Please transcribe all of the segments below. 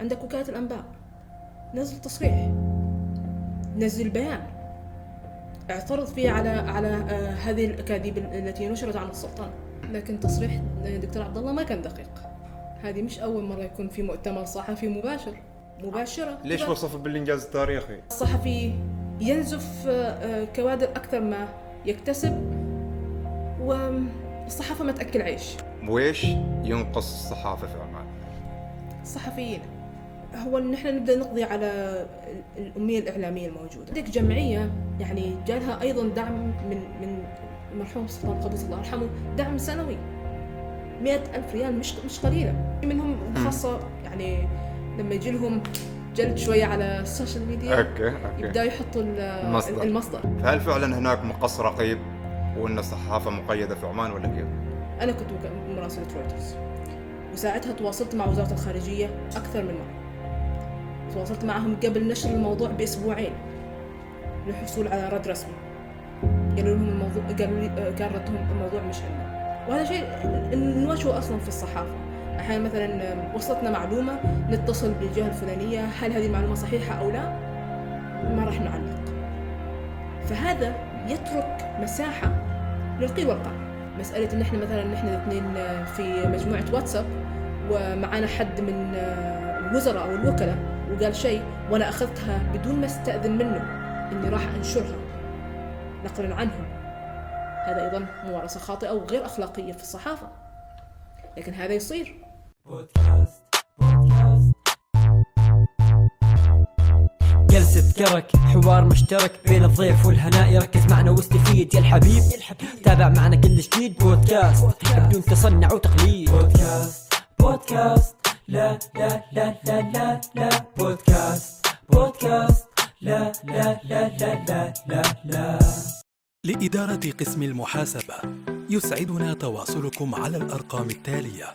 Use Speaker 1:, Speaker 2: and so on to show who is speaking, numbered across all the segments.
Speaker 1: عندك وكالة الأنباء. نزل تصريح نزل بيان اعترض فيه على على آه هذه الأكاذيب التي نشرت عن السلطان. لكن تصريح دكتور عبد الله ما كان دقيق. هذه مش أول مرة يكون في مؤتمر صحفي مباشر. مباشرة.
Speaker 2: ليش وصف بالإنجاز التاريخي؟
Speaker 1: الصحفي ينزف آه، آه، كوادر أكثر ما يكتسب والصحافة ما تأكل عيش.
Speaker 2: ويش ينقص الصحافة في عمان؟
Speaker 1: الصحفيين. هو إن إحنا نبدأ نقضي على الأمية الإعلامية الموجودة. عندك جمعية يعني جالها أيضا دعم من من المرحوم السلطان قابوس الله يرحمه دعم سنوي. مئة ألف ريال مش مش قليلة. منهم خاصة يعني لما يجي لهم جلد شوية على ال social
Speaker 2: media okay
Speaker 1: okay. يبدأوا يحطوا ال-
Speaker 2: المصدر.
Speaker 1: المصدر.
Speaker 2: فهل فعلا هناك مقص رقيب وإن الصحافة مقيدة في عمان ولا كيف؟
Speaker 1: أنا كنت مراسلة رويترز وساعتها تواصلت مع وزارة الخارجية أكثر من مرة. تواصلت معهم قبل نشر الموضوع بأسبوعين للحصول على رد رسمي. قالوا لهم الموضوع قالوا لي قال ردهم الموضوع مش عندنا وهذا شيء نواجهه أصلا في الصحافة. أحيانا مثلا وصلتنا معلومة نتصل بالجهة الفلانية هل هذه المعلومة صحيحة أو لا؟ ما راح نعلق. فهذا يترك مساحة للقيل والقال مسألة إن إحنا مثلا نحن الاثنين في مجموعة واتساب ومعانا حد من الوزراء أو الوكلاء وقال شيء وأنا أخذتها بدون ما أستأذن منه إني راح أنشرها. نقلا عنهم. هذا أيضا ممارسة خاطئة وغير أخلاقية في الصحافة. لكن هذا يصير.
Speaker 3: بودكاست بودكاست. جلسة كرك حوار مشترك بين الضيف والهناء ركز معنا واستفيد. يا الحبيب تابع معنا كل جديد. بودكاست بدون تصنع وتقليد. بودكاست بودكاست. لا لا لا لا لا لا. بودكاست بودكاست لا لا لا لا لا لا لا.
Speaker 4: لإدارة قسم المحاسبة يسعدنا تواصلكم على الأرقام التالية.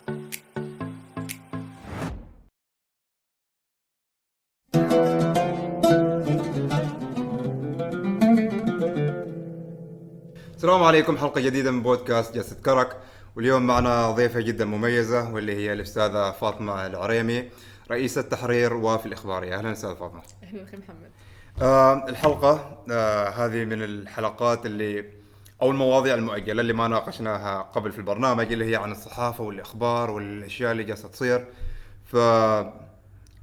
Speaker 2: السلام عليكم حلقة جديدة من بودكاست جلسة كرك. واليوم معنا ضيفة جدا مميزة واللي هي الأستاذة فاطمة العريمي رئيسة تحرير وفي الإخبارية أهلا أستاذ فاطمة.
Speaker 1: أهلا أخي محمد.
Speaker 2: آه الحلقة آه هذه من الحلقات اللي أو المواضيع المؤجلة اللي ما ناقشناها قبل في البرنامج اللي هي عن الصحافة والإخبار والأشياء اللي جالسة تصير. ف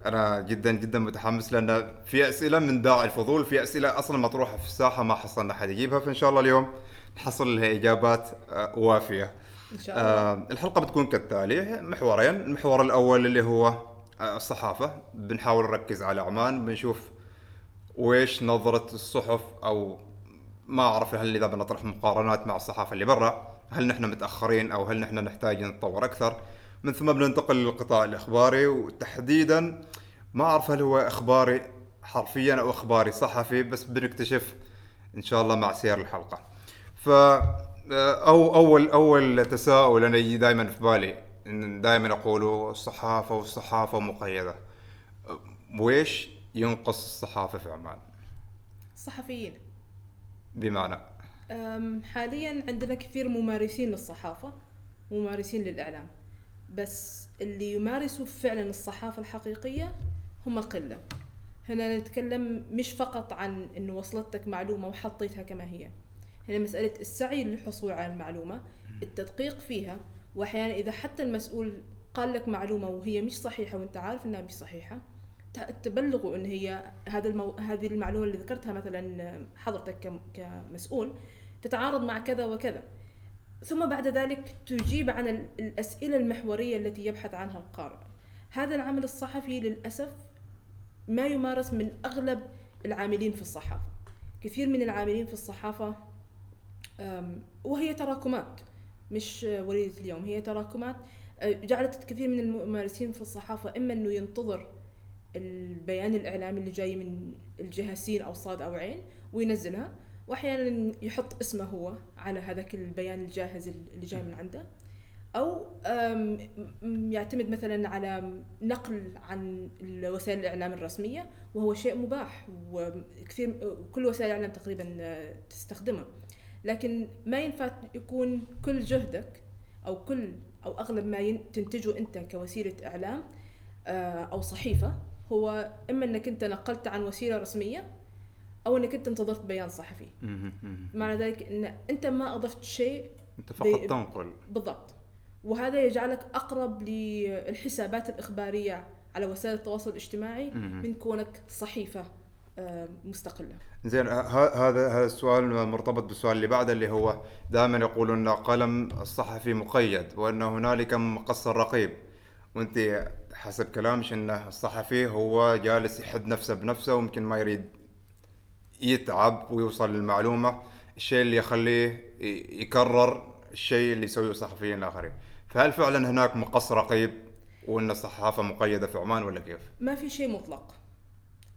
Speaker 2: أنا جدا جدا متحمس لأن في أسئلة من داعي الفضول في أسئلة أصلا مطروحة في الساحة ما حصلنا أحد يجيبها فإن شاء الله اليوم نحصل لها إجابات آه
Speaker 1: إن شاء الله.
Speaker 2: آه الحلقة بتكون كالتالي. محورين. المحور الأول اللي هو آه الصحافة. بنحاول نركز على عمان. بنشوف وإيش نظرة الصحف أو ما أعرف هل إذا بنطرح مقارنات مع الصحافة اللي برا هل نحن متأخرين أو هل نحن نحتاج نتطور أكثر. من ثم بننتقل للقطاع الإخباري. وتحديدا ما أعرف هل هو إخباري حرفيا أو إخباري صحفي بس بنكتشف إن شاء الله مع سير الحلقة. ف أو أول أول تساؤل أنا يجي دائما في بالي إن دائما يقولوا الصحافة والصحافة مقيدة. ويش ينقص الصحافة في عمان؟
Speaker 1: الصحفيين
Speaker 2: بمعنى؟
Speaker 1: حاليا عندنا كثير ممارسين للصحافة ممارسين للإعلام. بس اللي يمارسوا فعلا الصحافة الحقيقية هم قلة هنا نتكلم مش فقط عن إنه وصلتك معلومة وحطيتها كما هي. هنا مسألة السعي للحصول على المعلومة التدقيق فيها وأحيانا إذا حتى المسؤول قال لك معلومة وهي مش صحيحة وأنت عارف إنها مش صحيحة تبلغوا إن هي هذا المو... هذه المعلومة اللي ذكرتها مثلا حضرتك كم- كمسؤول تتعارض مع كذا وكذا. ثم بعد ذلك تجيب عن ال- الأسئلة المحورية التي يبحث عنها القارئ. هذا العمل الصحفي للأسف ما يمارس من أغلب العاملين في الصحافة. كثير من العاملين في الصحافة وهي تراكمات مش وليدة اليوم هي تراكمات. أه، جعلت كثير من الممارسين في الصحافة إما أنه ينتظر البيان الإعلامي اللي جاي من الجهة سين أو صاد أو عين وينزلها وأحيانا يحط اسمه هو على هذاك البيان الجاهز اللي جاي من عنده. م- يعتمد مثلا على نقل عن وسائل الإعلام الرسمية وهو شيء مباح وكثير كل وسائل الإعلام تقريبا تستخدمه. لكن ما ينفع يكون كل جهدك أو كل أو أغلب ما تنتجه أنت كوسيلة إعلام آه، أو صحيفة هو إما إنك أنت نقلت عن وسيلة رسمية أو إنك أنت انتظرت بيان صحفي. معنى ذلك إن أنت ما أضفت شيء
Speaker 2: أنت فقط تنقل
Speaker 1: بالضبط وهذا يجعلك أقرب للحسابات الإخبارية على وسائل التواصل الاجتماعي. من كونك صحيفة آه، مستقلة.
Speaker 2: زين هذا هذا السؤال مرتبط بالسؤال اللي بعده اللي هو دائما يقولون إن قلم الصحفي مقيد وإن هنالك مقص رقيب. وأنت حسب كلامك إن الصحفي هو جالس يحد نفسه بنفسه ويمكن ما يريد يتعب ويوصل للمعلومة. الشيء اللي يخليه يكرر الشيء اللي يسويه الصحفيين الاخرين فهل فعلا هناك مقص رقيب وإن الصحافة مقيدة في عمان ولا كيف؟
Speaker 1: ما في شيء مطلق.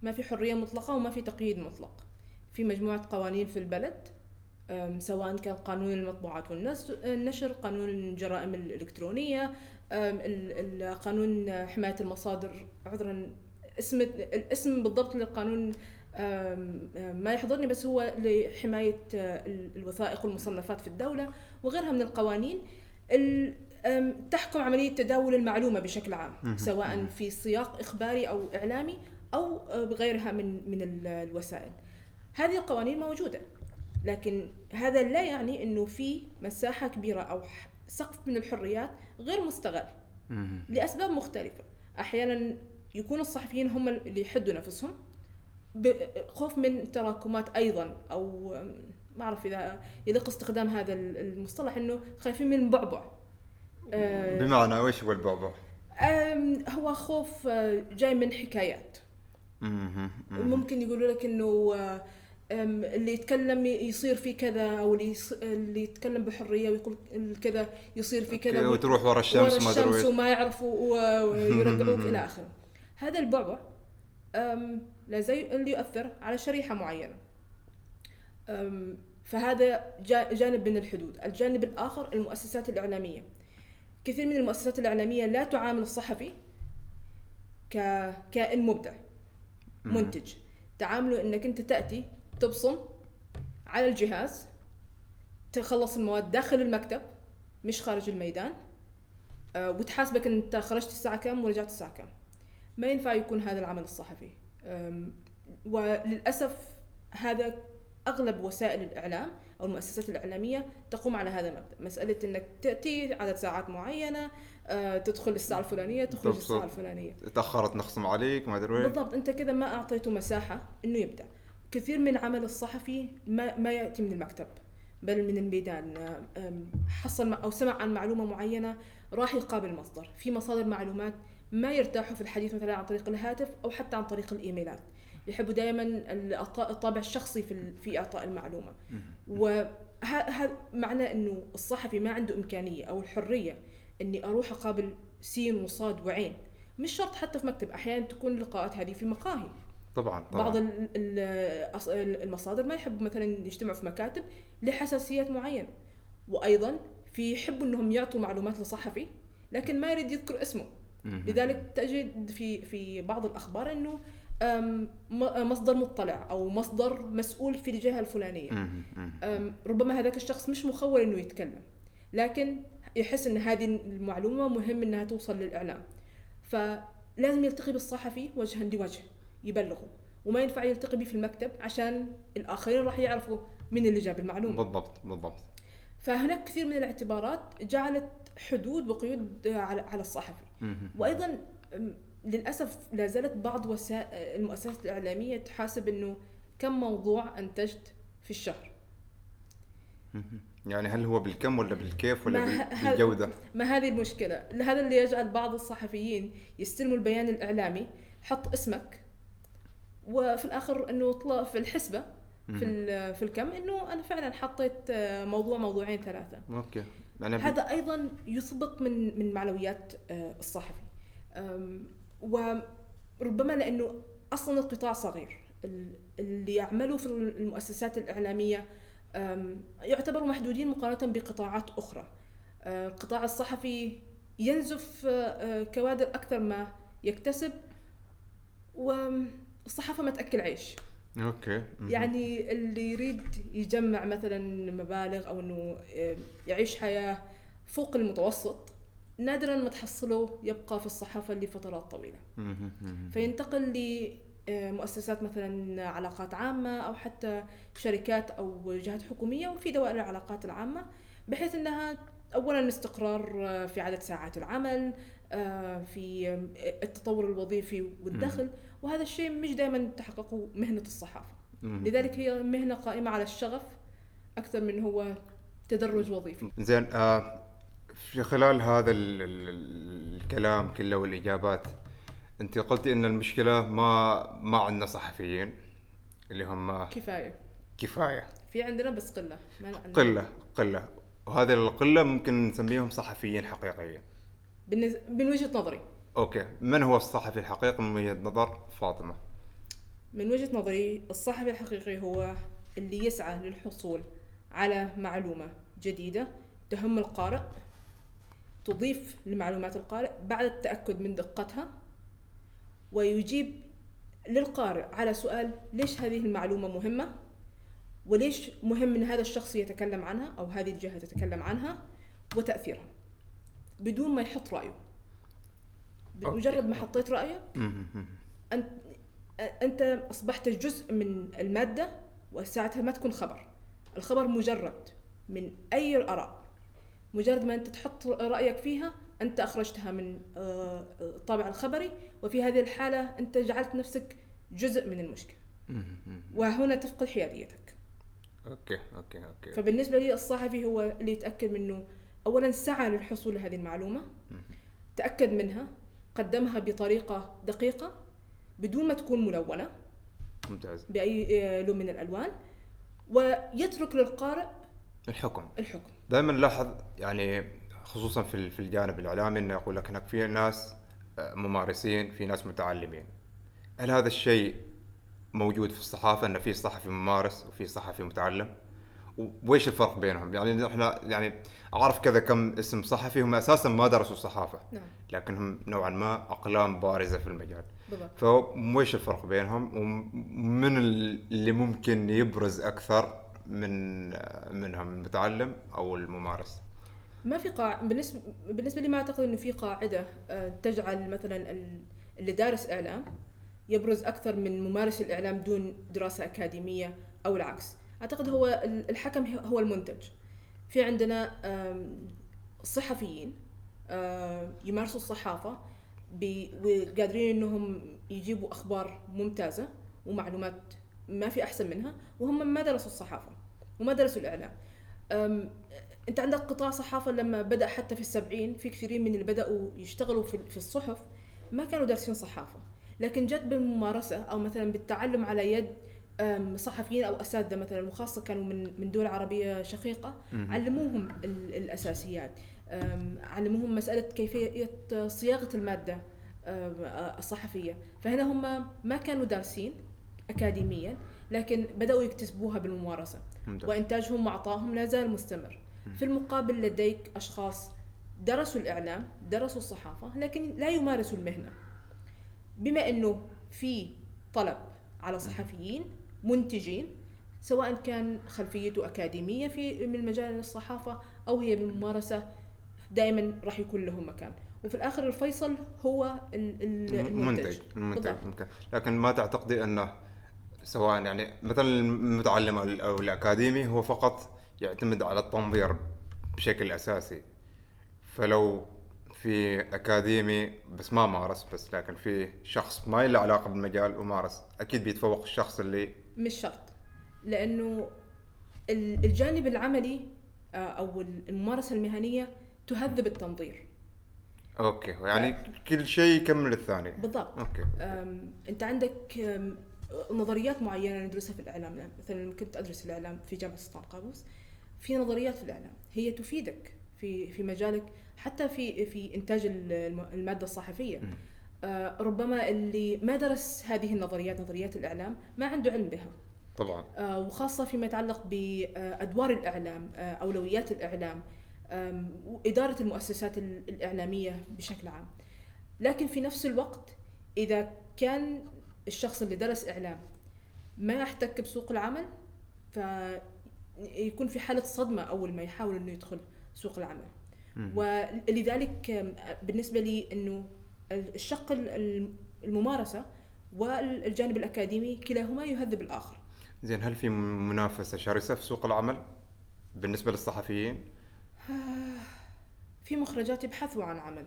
Speaker 1: ما في حرية مطلقة وما في تقييد مطلق. في مجموعة قوانين في البلد سواء كان قانون المطبوعات والنشر قانون الجرائم الإلكترونية قانون حماية المصادر عذرا اسم الاسم بالضبط للقانون ما يحضرني بس هو لحماية ال- الوثائق والمصنفات في الدولة وغيرها من القوانين. تحكم عملية تداول المعلومة بشكل عام سواء في سياق إخباري أو إعلامي أو بغيرها من من ال- الوسائل هذه القوانين موجودة لكن هذا لا يعني إنه في مساحة كبيرة أو ح- سقف من الحريات غير مستغل
Speaker 2: مهم.
Speaker 1: لأسباب مختلفة أحيانا يكون الصحفيين هم اللي يحدوا نفسهم خوف من تراكمات أيضا أو أم، ما أعرف إذا يليق استخدام هذا ال- المصطلح إنه خايفين من البعبع آه،
Speaker 2: بمعنى وش هو البعبع؟
Speaker 1: هو خوف آه، جاي من حكايات. ممكن يقولوا لك إنه آه، اللي يتكلم يصير في كذا أو اللي يص- اللي يتكلم بحرية ويقول كذا يصير في كذا
Speaker 2: وتروح ورا الشمس
Speaker 1: ورا
Speaker 2: ما أدري
Speaker 1: الشمس. وما يعرفوا ويرجعوك إلى آخره. هذا البعبع لا زي اللي يؤثر على شريحة معينة. فهذا جا- جانب من الحدود. الجانب الآخر المؤسسات الإعلامية. كثير من المؤسسات الإعلامية لا تعامل الصحفي ككائن مبدع. منتج. تعامله إنك أنت تأتي تبصم على الجهاز تخلص المواد داخل المكتب مش خارج الميدان آه، وتحاسبك إن أنت خرجت الساعة كم ورجعت الساعة كم ما ينفع يكون هذا العمل الصحفي. وللأسف هذا أغلب وسائل الإعلام أو المؤسسات الإعلامية تقوم على هذا المبدأ. مسألة إنك تأتي عدد ساعات معينة آه، تدخل الساعة الفلانية تخرج. الساعة الفلانية.
Speaker 2: تأخرت نخصم عليك ما أدري وين
Speaker 1: بالضبط. أنت كذا ما أعطيته مساحة إنه يبدع كثير من عمل الصحفي ما ما يأتي من المكتب بل من الميدان. أم، حصل أو سمع عن معلومة معينة راح يقابل مصدر. في مصادر معلومات ما يرتاحوا في الحديث مثلا عن طريق الهاتف أو حتى عن طريق الإيميلات. يحبوا دائما الطابع الشخصي في في إعطاء المعلومة. وهذا معنى إنه الصحفي ما عنده إمكانية أو الحرية إني أروح أقابل سين وصاد وعين. مش شرط حتى في مكتب أحيانا تكون اللقاءات هذه في مقاهي.
Speaker 2: طبعا طبعا.
Speaker 1: بعض المصادر ما يحبوا مثلا يجتمعوا في مكاتب لحساسيات معينة. وأيضا في يحبوا إنهم يعطوا معلومات لصحفي لكن ما يريد يذكر اسمه. لذلك تجد في في بعض الأخبار إنه مصدر مطلع أو مصدر مسؤول في
Speaker 2: الجهة
Speaker 1: الفلانية. ربما هذاك الشخص مش مخول إنه يتكلم لكن يحس إن هذه المعلومة مهم إنها توصل للإعلام. فلازم يلتقي بالصحفي وجها لوجه يبلغه. وما ينفع يلتقي به في المكتب عشان الآخرين راح يعرفوا من اللي جاب المعلومة.
Speaker 2: بالضبط بالضبط.
Speaker 1: فهناك كثير من الاعتبارات جعلت حدود وقيود على الصحفي. وأيضا للأسف لا زالت بعض وسائل المؤسسات الإعلامية تحاسب إنه كم موضوع أنتجت في الشهر.
Speaker 2: يعني هل هو بالكم ولا بالكيف ولا
Speaker 1: ما
Speaker 2: بالجودة؟
Speaker 1: ما هذه المشكلة. هذا اللي يجعل بعض الصحفيين يستلموا البيان الإعلامي حط اسمك وفي الآخر إنه طلع في الحسبة في في الكم إنه أنا فعلا حطيت آه، موضوع موضوعين ثلاثة.
Speaker 2: أوكي. يعني
Speaker 1: هذا أيضا يسبق من من معنويات آه، الصحفي. وربما لأنه أصلا القطاع صغير. ال- اللي يعملوا في المؤسسات الإعلامية يعتبروا محدودين مقارنة بقطاعات أخرى. آه، القطاع الصحفي ينزف آه، آه، كوادر أكثر ما يكتسب والصحافة ما تأكل عيش.
Speaker 2: أوكي.
Speaker 1: يعني اللي يريد يجمع مثلا مبالغ أو إنه يعيش حياة فوق المتوسط نادرا ما تحصله يبقى في الصحافة لفترات طويلة. فينتقل لمؤسسات مثلا علاقات عامة أو حتى شركات أو جهات حكومية وفي دوائر العلاقات العامة بحيث أنها أولا استقرار آه، في عدد ساعات العمل آه، في آه، التطور الوظيفي والدخل وهذا الشيء مش دائما تحققه مهنة الصحافة. لذلك هي مهنة قائمة على الشغف أكثر من هو تدرج وظيفي
Speaker 2: زين آه في خلال هذا ال ال الكلام كله والإجابات أنت قلتي إن المشكلة ما ما عندنا صحفيين اللي هم
Speaker 1: كفاية.
Speaker 2: كفاية.
Speaker 1: في عندنا بس قلة ما عندنا.
Speaker 2: قلة قلة. وهذه القلة ممكن نسميهم صحفيين حقيقيين.
Speaker 1: بالنز- من وجهة نظري.
Speaker 2: أوكي. من هو الصحفي الحقيقي من وجهة نظر فاطمة؟
Speaker 1: من وجهة نظري الصحفي الحقيقي هو اللي يسعى للحصول على معلومة جديدة تهم القارئ تضيف لمعلومات القارئ بعد التأكد من دقتها ويجيب للقارئ على سؤال ليش هذه المعلومة مهمة وليش مهم إن هذا الشخص يتكلم عنها أو هذه الجهة تتكلم عنها وتأثيرها بدون ما يحط رأيه. بمجرد ما حطيت رأيك
Speaker 2: مهم.
Speaker 1: أنت أنت أصبحت جزء من المادة وساعتها ما تكون خبر. الخبر مجرد من أي الآراء. مجرد ما أنت تحط رأيك فيها أنت أخرجتها من آه، الطابع الخبري وفي هذه الحالة أنت جعلت نفسك جزء من المشكلة.
Speaker 2: مهم.
Speaker 1: وهنا تفقد حياديتك.
Speaker 2: okay okay okay.
Speaker 1: فبالنسبة لي الصحفي هو اللي يتأكد منه. أولا سعى للحصول لهذه المعلومة. تأكد منها. قدمها بطريقة دقيقة بدون ما تكون ملونة.
Speaker 2: ممتاز.
Speaker 1: بأي آه، لون من الألوان. ويترك للقارئ
Speaker 2: الحكم.
Speaker 1: الحكم.
Speaker 2: دائما نلاحظ يعني خصوصا في في الجانب الإعلامي إنه يقول لك هناك في ناس آه، ممارسين في ناس متعلمين. هل هذا الشيء موجود في الصحافة؟ ان في صحفي ممارس وفي صحفي متعلم؟ وإيش الفرق بينهم؟ يعني إحنا يعني أعرف كذا كم اسم صحفي هم أساسا ما درسوا الصحافة
Speaker 1: نعم.
Speaker 2: لكنهم نوعا ما أقلام بارزة في المجال.
Speaker 1: بالضبط.
Speaker 2: فويش الفرق بينهم؟ ومن اللي ممكن يبرز أكثر من منهم المتعلم أو الممارس.
Speaker 1: ما في قاع بالنسبة بالنسبة لي ما أعتقد إنه في قاعدة آه، تجعل مثلا ال- اللي دارس إعلام يبرز أكثر من ممارس الإعلام دون دراسة أكاديمية أو العكس. أعتقد هو ال- الحكم هو المنتج. في عندنا صحفيين آه، يمارسوا الصحافة ب- وقادرين إنهم يجيبوا أخبار ممتازة ومعلومات ما في أحسن منها وهم ما درسوا الصحافة. وما درسوا الإعلام. أم، أنت عندك قطاع صحافة لما بدأ حتى في السبعين في كثيرين من اللي بدأوا يشتغلوا في في الصحف ما كانوا دارسين صحافة. لكن جت بالممارسة أو مثلا بالتعلم على يد صحفيين أو أساتذة مثلا وخاصة كانوا من من دول عربية شقيقة علموهم ال- الأساسيات. علموهم مسألة كيفية صياغة المادة الصحفية. فهنا هم ما كانوا دارسين اكاديميا لكن بدأوا يكتسبوها
Speaker 2: بالممارسة.
Speaker 1: وإنتاجهم وعطائهم لا زال مستمر. في المقابل لديك أشخاص درسوا الإعلام درسوا الصحافة لكن لا يمارسوا المهنة. بما أنه في طلب على صحفيين منتجين سواء كان خلفيته أكاديمية في من مجال الصحافة أو هي بالممارسة دائما راح يكون له مكان. وفي الآخر الفيصل هو ال- ال- المنتج.
Speaker 2: المنتج. المنتج لكن ما تعتقدي أنه سواء يعني مثلا المتعلم أو الأكاديمي هو فقط يعتمد على التنظير بشكل أساسي. فلو في أكاديمي بس ما مارس بس لكن في شخص ما له علاقة بالمجال ومارس أكيد بيتفوق الشخص اللي
Speaker 1: مش شرط. لأنه ال- الجانب العملي آه، أو الممارسة المهنية تهذب التنظير.
Speaker 2: okay يعني كل شيء يكمل الثاني.
Speaker 1: بالضبط. okay. أنت عندك نظريات معينة ندرسها في الإعلام يعني مثلا كنت أدرس الإعلام في جامعة سلطان قابوس. في نظريات في الإعلام هي تفيدك في في مجالك حتى في في إنتاج الم- المادة الصحفية. آه، ربما اللي ما درس هذه النظريات نظريات الإعلام ما عنده علم بها.
Speaker 2: طبعا.
Speaker 1: آه، وخاصة فيما يتعلق بأدوار الإعلام آه، أولويات الإعلام آم، وإدارة المؤسسات ال- الإعلامية بشكل عام. لكن في نفس الوقت إذا كان الشخص اللي درس إعلام ما احتك بسوق العمل فيكون في حالة صدمة أول ما يحاول إنه يدخل سوق العمل. ولذلك بالنسبة لي إنه الشق ال- الممارسة والجانب الأكاديمي كلاهما يهذب الآخر.
Speaker 2: زين هل في منافسة شرسة في سوق العمل بالنسبة للصحفيين؟
Speaker 1: في مخرجات يبحثوا عن عمل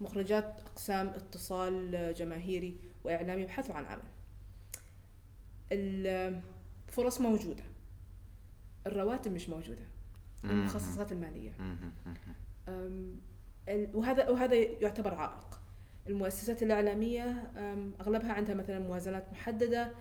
Speaker 1: مخرجات أقسام اتصال جماهيري واعلامي يبحثوا عن عمل الفرص موجودة. الرواتب مش موجودة. المخصصات المالية. أم، ال- وهذا وهذا يعتبر عائق. المؤسسات الإعلامية أغلبها عندها مثلا موازنات محددة.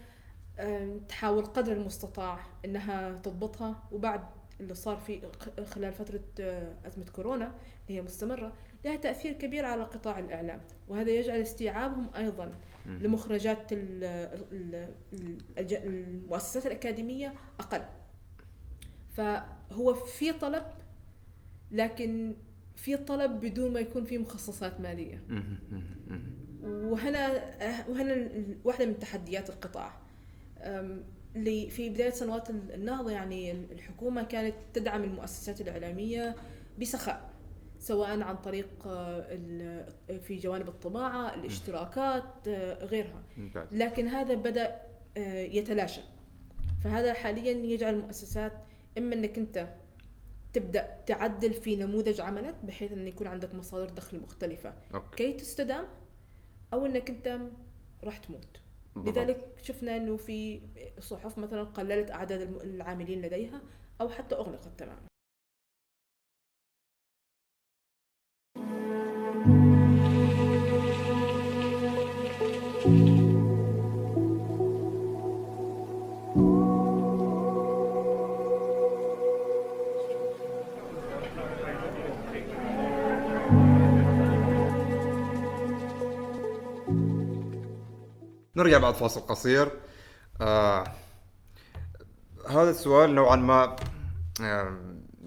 Speaker 1: تحاول قدر المستطاع أنها تضبطها. وبعد اللي صار في خلال فترة آه، أزمة كورونا اللي هي مستمرة لها تأثير كبير على قطاع الإعلام. وهذا يجعل استيعابهم أيضا لمخرجات ال- ال- ال- الج- المؤسسات الأكاديمية أقل. فهو في طلب لكن في طلب بدون ما يكون في مخصصات مالية. وهنا وهنا واحدة من تحديات القطاع. في بداية سنوات النهضة يعني الحكومة كانت تدعم المؤسسات الإعلامية بسخاء. سواء عن طريق آه، ال- في جوانب الطباعة الاشتراكات آه، غيرها. لكن هذا بدأ آه، يتلاشى. فهذا حاليا يجعل المؤسسات إما إنك أنت تبدأ تعدل في نموذج عملك بحيث إن يكون عندك مصادر دخل مختلفة
Speaker 2: أوكي.
Speaker 1: كي تستدام أو إنك أنت راح تموت.
Speaker 2: بالضبط.
Speaker 1: لذلك شفنا إنه في صحف مثلا قللت أعداد الم- العاملين لديها أو حتى أغلقت تماما.
Speaker 2: نرجع بعد فاصل قصير. آه هذا السؤال نوعا ما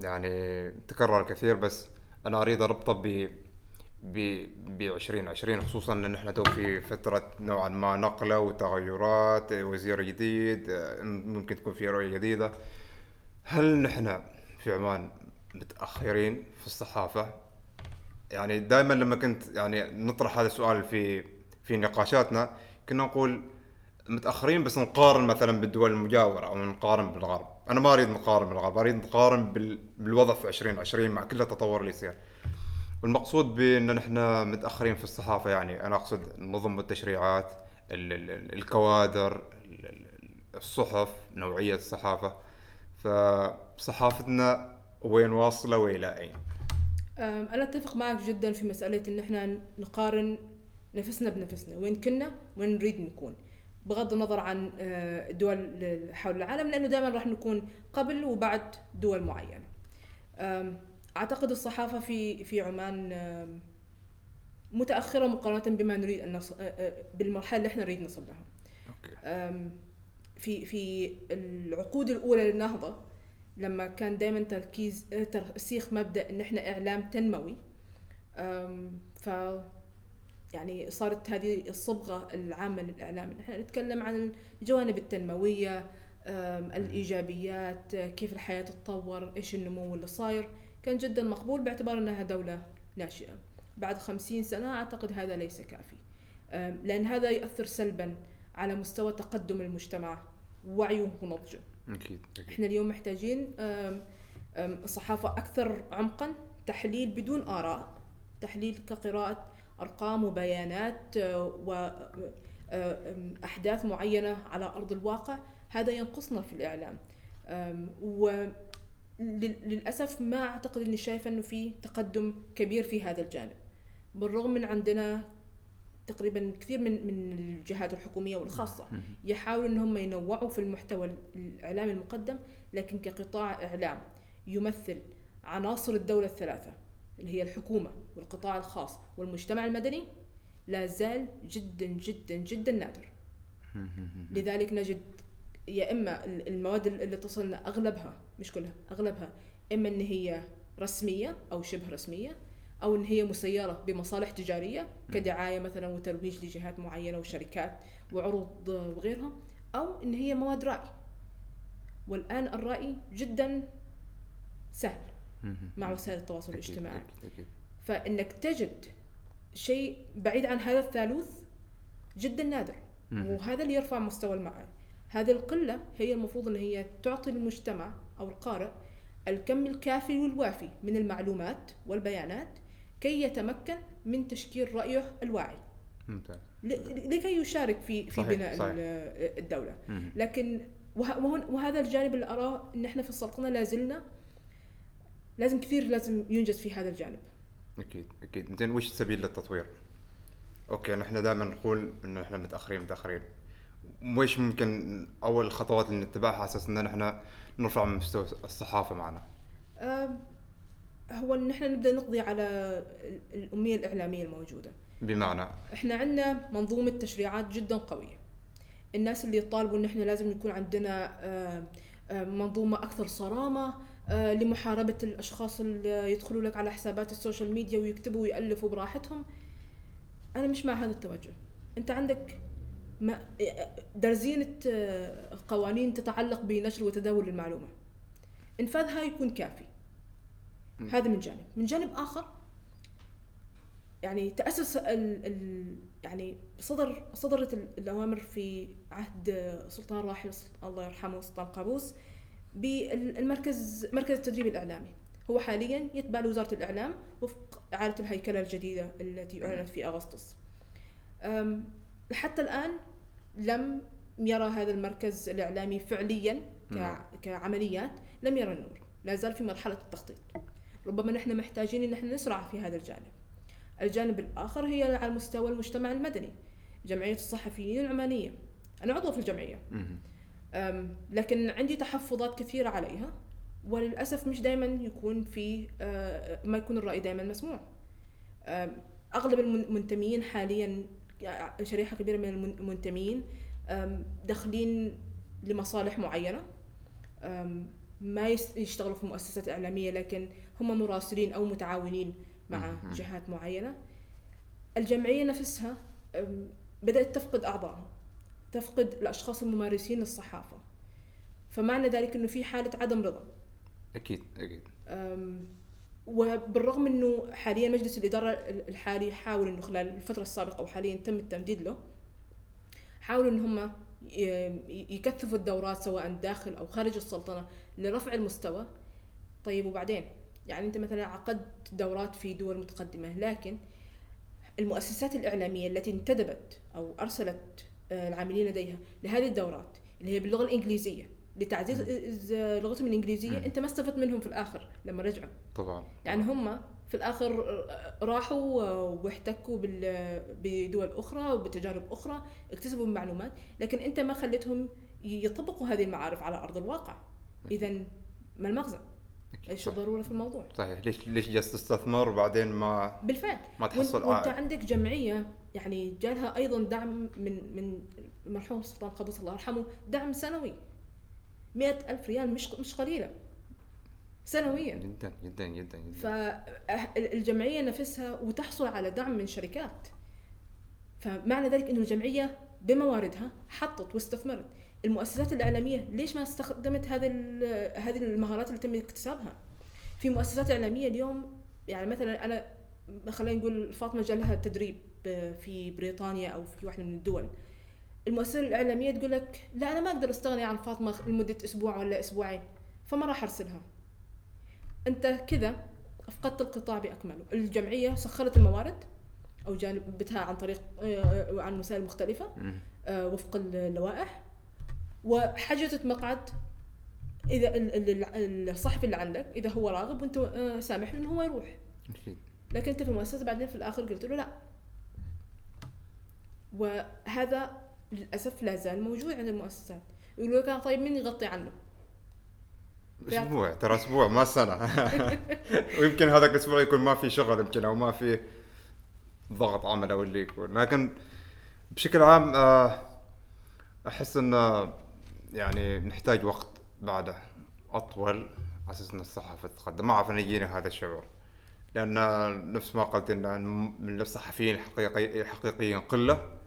Speaker 2: يعني تكرر كثير بس أنا أريد اربطه ب ب ب 2020 خصوصا إن إحنا تو في فترة نوعا ما نقلة وتغيرات وزير جديد آه، ممكن تكون في رؤية جديدة. هل نحن في عمان متأخرين في الصحافة؟ يعني دائما لما كنت يعني نطرح هذا السؤال في في نقاشاتنا كنا نقول متأخرين بس نقارن مثلا بالدول المجاورة أو نقارن بالغرب. أنا ما أريد نقارن بالغرب أريد نقارن بال... بالوضع في 2020 مع كل التطور اللي يصير. والمقصود بأن نحن متأخرين في الصحافة يعني أنا أقصد النظم والتشريعات ال... ال... ال- الكوادر ال... ال- الصحف نوعية الصحافة. فصحافتنا وين واصلة وإلى أين؟
Speaker 1: أم، أنا أتفق معك جدا في مسألة إن إحنا نقارن نفسنا بنفسنا وين كنا وين نريد نكون. بغض النظر عن آه، دول حول العالم لأنه دائما راح نكون قبل وبعد دول معينة. أم، أعتقد الصحافة في في عمان أم، متأخرة مقارنة بما نريد أن نص... آه، آه، بالمرحلة اللي إحنا نريد نصل لها.
Speaker 2: أوكي.
Speaker 1: أم، في في العقود الأولى للنهضة لما كان دائما تركيز ترسيخ مبدأ إن إحنا إعلام تنموي. ف يعني صارت هذه الصبغة العامة للإعلام. ان إحنا نتكلم عن الجوانب الإيجابيات آه، كيف الحياة تتطور إيش النمو اللي صاير. كان جدا مقبول باعتبار إنها دولة ناشئة. بعد خمسين سنة أعتقد هذا ليس كافي. لأن هذا يؤثر سلبا على مستوى تقدم المجتمع ووعيه ونضجه
Speaker 2: أكيد أكيد.
Speaker 1: إحنا اليوم محتاجين صحافة أكثر عمقا تحليل بدون آراء تحليل كقراءة أرقام وبيانات وأحداث معينة على أرض الواقع هذا ينقصنا في الإعلام. وللأسف ما أعتقد أني شايفة أنه في تقدم كبير في هذا الجانب. بالرغم من عندنا تقريبا كثير من من الجهات الحكومية والخاصة يحاولوا إن هم ينوعوا في المحتوى الإعلامي المقدم لكن كقطاع إعلام يمثل عناصر الدولة الثلاثة. اللي هي الحكومة والقطاع الخاص والمجتمع المدني لا زال جدا جدا جدا نادر. لذلك نجد يا إما المواد اللي تصلنا أغلبها مش كلها أغلبها إما إن هي رسمية أو شبه رسمية أو إن هي مسيرة بمصالح تجارية كدعاية مثلا وترويج لجهات معينة وشركات وعروض وغيرها أو إن هي مواد رأي. والآن الرأي جدا سهل. مع وسائل التواصل الاجتماعي
Speaker 2: أكيد، أكيد.
Speaker 1: فإنك تجد شيء بعيد عن هذا الثالوث جدا نادر. وهذا اللي يرفع مستوى المعاني هذه القلة هي المفروض إن هي تعطي المجتمع أو القارئ الكم الكافي والوافي من المعلومات والبيانات كي يتمكن من تشكيل رأيه الواعي
Speaker 2: ممتاز
Speaker 1: لكي يشارك في في
Speaker 2: صحيح،
Speaker 1: بناء
Speaker 2: صحيح.
Speaker 1: ال- الدولة
Speaker 2: مهم.
Speaker 1: لكن وهذا الجانب اللي أراه إن إحنا في السلطنة لازلنا لازم كثير لازم ينجز في هذا الجانب.
Speaker 2: أكيد أكيد. زين وش السبيل للتطوير؟ okay نحن دائما نقول إنه إحنا متأخرين متأخرين. وش ممكن أول الخطوات اللي نتبعها على أساس إن نحن نرفع من مستوى الصحافة معنا؟
Speaker 1: آم، هو إن إحنا نبدأ نقضي على ال- الأمية الإعلامية الموجودة.
Speaker 2: بمعنى؟
Speaker 1: إحنا عندنا منظومة تشريعات جدا قوية. الناس اللي يطالبوا إن إحنا لازم يكون عندنا منظومة أكثر صرامة آه، لمحاربة الأشخاص اللي يدخلوا لك على حسابات السوشيال ميديا ويكتبوا ويألفوا براحتهم. أنا مش مع هذا التوجه. أنت عندك ما درزينة آه، قوانين تتعلق بنشر وتداول المعلومة. انفاذها يكون كافي. هذا من جانب. من جانب آخر يعني تأسس ال ال يعني صدر صدرت ال- الأوامر في عهد سلطان الراحل الله يرحمه سلطان قابوس. بالمركز مركز التدريب الإعلامي. هو حاليا يتبع لوزارة الإعلام وفق إعادة الهيكلة الجديدة التي أعلنت في أغسطس. حتى الآن لم يرى هذا المركز الإعلامي فعليا
Speaker 2: نعم.
Speaker 1: كعمليات لم يرى النور لا زال في مرحلة التخطيط. ربما نحن محتاجين إن إحنا نسرع في هذا الجانب. الجانب الآخر هي على مستوى المجتمع المدني جمعية الصحفيين العمانية. أنا عضو في الجمعية. لكن عندي تحفظات كثيرة عليها وللأسف مش دائما يكون في آه، ما يكون الرأي دائما مسموع. أغلب الم- المنتمين حاليا شريحة كبيرة من المن- المنتمين داخلين لمصالح معينة. ما يشتغلوا في مؤسسات إعلامية لكن هم مراسلين أو متعاونين مع. جهات معينة. الجمعية نفسها بدأت تفقد أعضائها. تفقد الأشخاص الممارسين للصحافة فمعنى ذلك أنه في حالة عدم رضا.
Speaker 2: أكيد أكيد.
Speaker 1: أم، وبالرغم أنه حاليا مجلس الإدارة الحالي يحاول أنه خلال الفترة السابقة أو حاليا تم التمديد له حاولوا أن هم يكثفوا الدورات سواء داخل أو خارج السلطنة لرفع المستوى. طيب وبعدين؟ يعني أنت مثلا عقدت دورات في دول متقدمة لكن المؤسسات الإعلامية التي انتدبت أو أرسلت العاملين لديها لهذه الدورات اللي هي باللغة الإنجليزية لتعزيز آه، لغتهم الإنجليزية
Speaker 2: مم.
Speaker 1: أنت ما استفدت منهم في الآخر لما رجعوا.
Speaker 2: طبعا
Speaker 1: يعني هم في الآخر آه، راحوا آه، واحتكوا بدول أخرى وبتجارب أخرى اكتسبوا معلومات لكن أنت ما خليتهم يطبقوا هذه المعارف على أرض الواقع. إذا ما المغزى؟
Speaker 2: إيش.
Speaker 1: الضرورة في الموضوع؟
Speaker 2: صحيح ليش ليش جالس تستثمر وبعدين ما
Speaker 1: بالفعل.
Speaker 2: ما تحصل
Speaker 1: وانت,
Speaker 2: عائد
Speaker 1: عندك جمعية يعني جالها أيضا دعم من من المرحوم السلطان قابوس الله يرحمه دعم سنوي. مئة ألف ريال مش مش قليلة. سنويا.
Speaker 2: جدا جدا جدا جدا.
Speaker 1: فالجمعية نفسها وتحصل على دعم من شركات. فمعنى ذلك انه الجمعية بمواردها حطت واستثمرت. المؤسسات الإعلامية ليش ما استخدمت هذه هذه المهارات اللي تم اكتسابها؟ في مؤسسات إعلامية اليوم يعني مثلا أنا خلينا نقول فاطمة جالها تدريب في بريطانيا أو في واحدة من الدول. المؤسسة الإعلامية تقول لك لا أنا ما أقدر أستغني عن فاطمة لمدة أسبوع ولا أسبوعين فما راح أرسلها. أنت كذا أفقدت القطاع بأكمله. الجمعية سخرت الموارد أو جانبتها عن طريق آه، عن وسائل. آه، وفق اللوائح. وحجزت مقعد إذا ال- ال- ال- الصحفي اللي عندك إذا هو راغب وأنت آه، سامح له إنه هو يروح.
Speaker 2: أكيد.
Speaker 1: لكن أنت في المؤسسة بعدين في الآخر قلت له لا. وهذا للأسف لا زال موجود عند المؤسسات. يقولوا لك طيب مين يغطي عنه؟
Speaker 2: أسبوع ترى أسبوع ما سنة. ويمكن هذاك الأسبوع يكون ما في شغل يمكن أو ما في ضغط عمل أو اللي يكون. لكن بشكل عام آه، أحس إن آه، يعني نحتاج وقت بعده أطول على أساس إن الصحافه تتقدم. ما أعرف أنا يجينا هذا الشعور. لأن نفس ما قلت إن من الصحفيين الحقيقي حقيقيين قلة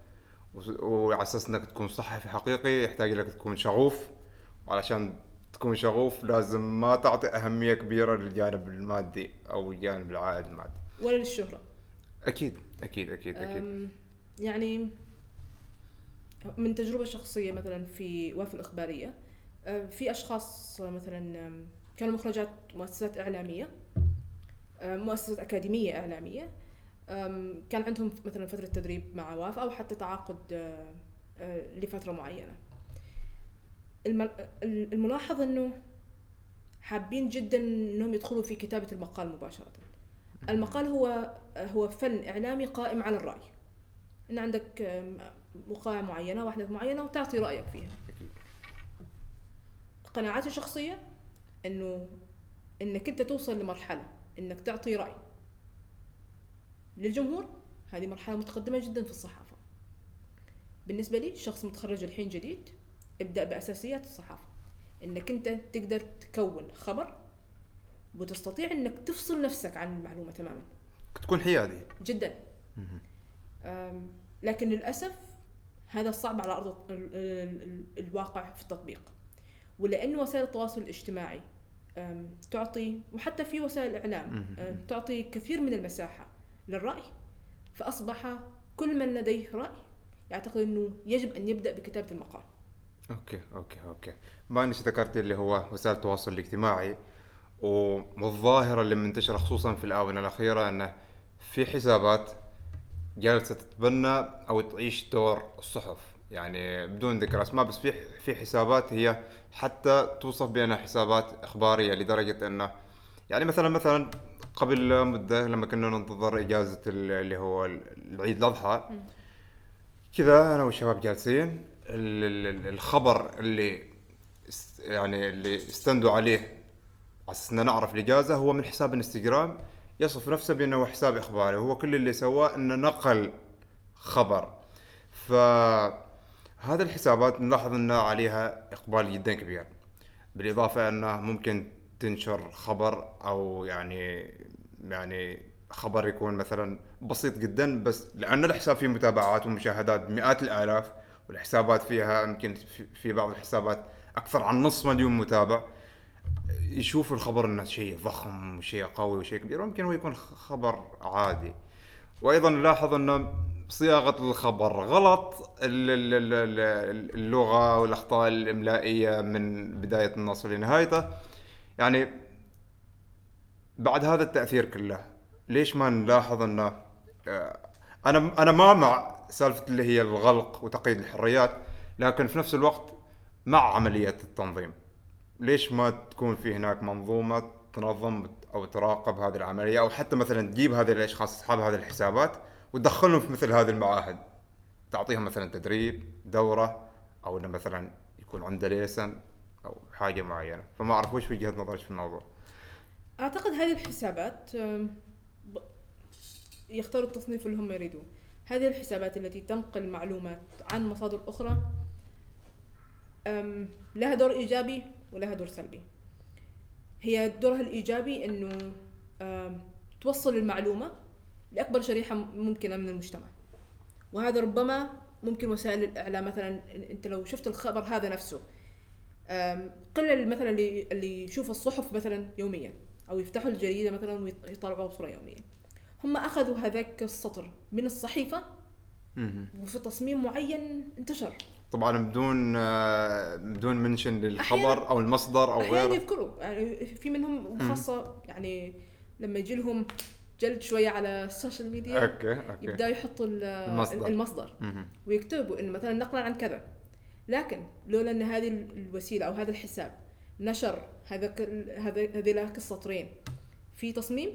Speaker 2: وعلى أساس إنك تكون صحفي حقيقي يحتاج لك تكون شغوف. علشان تكون شغوف لازم ما تعطي أهمية كبيرة للجانب المادي أو الجانب العائد المادي.
Speaker 1: ولا للشهرة.
Speaker 2: أكيد أكيد أكيد
Speaker 1: أكيد. يعني من تجربة شخصية مثلا في وفاة الإخبارية أم، في أشخاص مثلا كانوا مخرجات مؤسسات إعلامية أم، مؤسسات أكاديمية إعلامية كان عندهم مثلا فترة تدريب مع وافا أو حتى تعاقد أه، لفترة معينة. الم- الملاحظ أنه حابين جدا أنهم يدخلوا في كتابة المقال مباشرة. المقال هو هو فن إعلامي قائم على الرأي. إن عندك وقائع معينة واحدة معينة وتعطي رأيك فيها. قناعاتي الشخصية إنه إنك أنت توصل لمرحلة إنك تعطي رأي للجمهور هذه مرحلة متقدمة جدا في الصحافة. بالنسبة لي شخص متخرج الحين جديد ابدأ بأساسيات الصحافة. إنك أنت تقدر تكون خبر وتستطيع إنك تفصل نفسك عن المعلومة تماما.
Speaker 2: تكون حيادي.
Speaker 1: جدا. لكن للأسف هذا صعب على ال- الواقع في التطبيق. ولأن وسائل التواصل الاجتماعي تعطي وحتى في وسائل الإعلام أم، تعطي كثير من المساحة للرأي فأصبح كل من لديه رأي يعتقد أنه يجب أن يبدأ بكتابة المقال.
Speaker 2: okay okay okay. ما انك ذكرت اللي هو وسائل التواصل الاجتماعي والظاهرة اللي منتشرة خصوصا في الآونة الأخيرة إنه في حسابات جالسة تتبنى أو تعيش دور الصحف. يعني بدون ذكر أسماء بس في في حسابات هي حتى توصف بأنها حسابات إخبارية لدرجة أنه يعني مثلا مثلا قبل مدة لما كنا ننتظر إجازة ال- اللي هو العيد الأضحى كذا أنا والشباب جالسين ال- ال- الخبر اللي يعني اللي استندوا عليه على أساس نعرف الإجازة هو من حساب إنستغرام. يصف نفسه بأنه حساب اخباري هو كل اللي سواه أنه نقل خبر. فهذا الحسابات نلاحظ أن عليها إقبال جدا كبير. بالإضافة أنه ممكن تنشر خبر أو يعني يعني خبر يكون مثلا بسيط جدا بس لأن الحساب فيه متابعات ومشاهدات بمئات الآلاف والحسابات فيها يمكن في بعض الحسابات أكثر عن نص مليون متابع. يشوف الخبر إنه شيء ضخم وشيء قوي وشيء كبير ويمكن هو يكون خبر عادي. وأيضا نلاحظ ان صياغة الخبر غلط ال- ال- ال- ال- اللغة والأخطاء الإملائية من بداية النص لنهايته. يعني بعد هذا التأثير كله ليش ما نلاحظ إنه آه، أنا أنا ما مع سالفة اللي هي الغلق وتقييد الحريات لكن في نفس الوقت مع عملية التنظيم. ليش ما تكون في هناك منظومة تنظم أو تراقب هذه العملية؟ أو حتى مثلا تجيب هذه الأشخاص أصحاب هذه الحسابات وتدخلهم في مثل هذه المعاهد. تعطيهم مثلا تدريب دورة أو إنه مثلا يكون عنده ليسن أو حاجة معينة. فما أعرف وش وجهة نظرك في الموضوع؟
Speaker 1: أعتقد هذه الحسابات يختاروا التصنيف اللي هم يريدوه هذه الحسابات التي تنقل معلومات عن مصادر أخرى أم، لها دور إيجابي ولها دور سلبي. هي دورها الإيجابي أنه توصل المعلومة لأكبر شريحة ممكنة من المجتمع. وهذا ربما ممكن وسائل الإعلام مثلا أنت لو شفت الخبر هذا نفسه قلة مثلا اللي اللي يشوف الصحف مثلا يوميا أو يفتحوا الجريدة مثلا ويطلعوها بصوره يوميه هم أخذوا هذاك السطر من الصحيفة وفي تصميم معين انتشر.
Speaker 2: طبعا بدون آه، بدون منشن للخبر أو المصدر أو
Speaker 1: أحيانا
Speaker 2: غيره.
Speaker 1: يذكروا يعني في منهم خاصة يعني لما يجي لهم جلد شوية على ال social
Speaker 2: media okay
Speaker 1: okay. يبدأوا يحطوا ال-
Speaker 2: المصدر.
Speaker 1: المصدر. ويكتبوا انه مثلا نقلا عن كذا. لكن لولا إن هذه الوسيلة أو هذا الحساب نشر هذا هذا هذيلاك السطرين في تصميم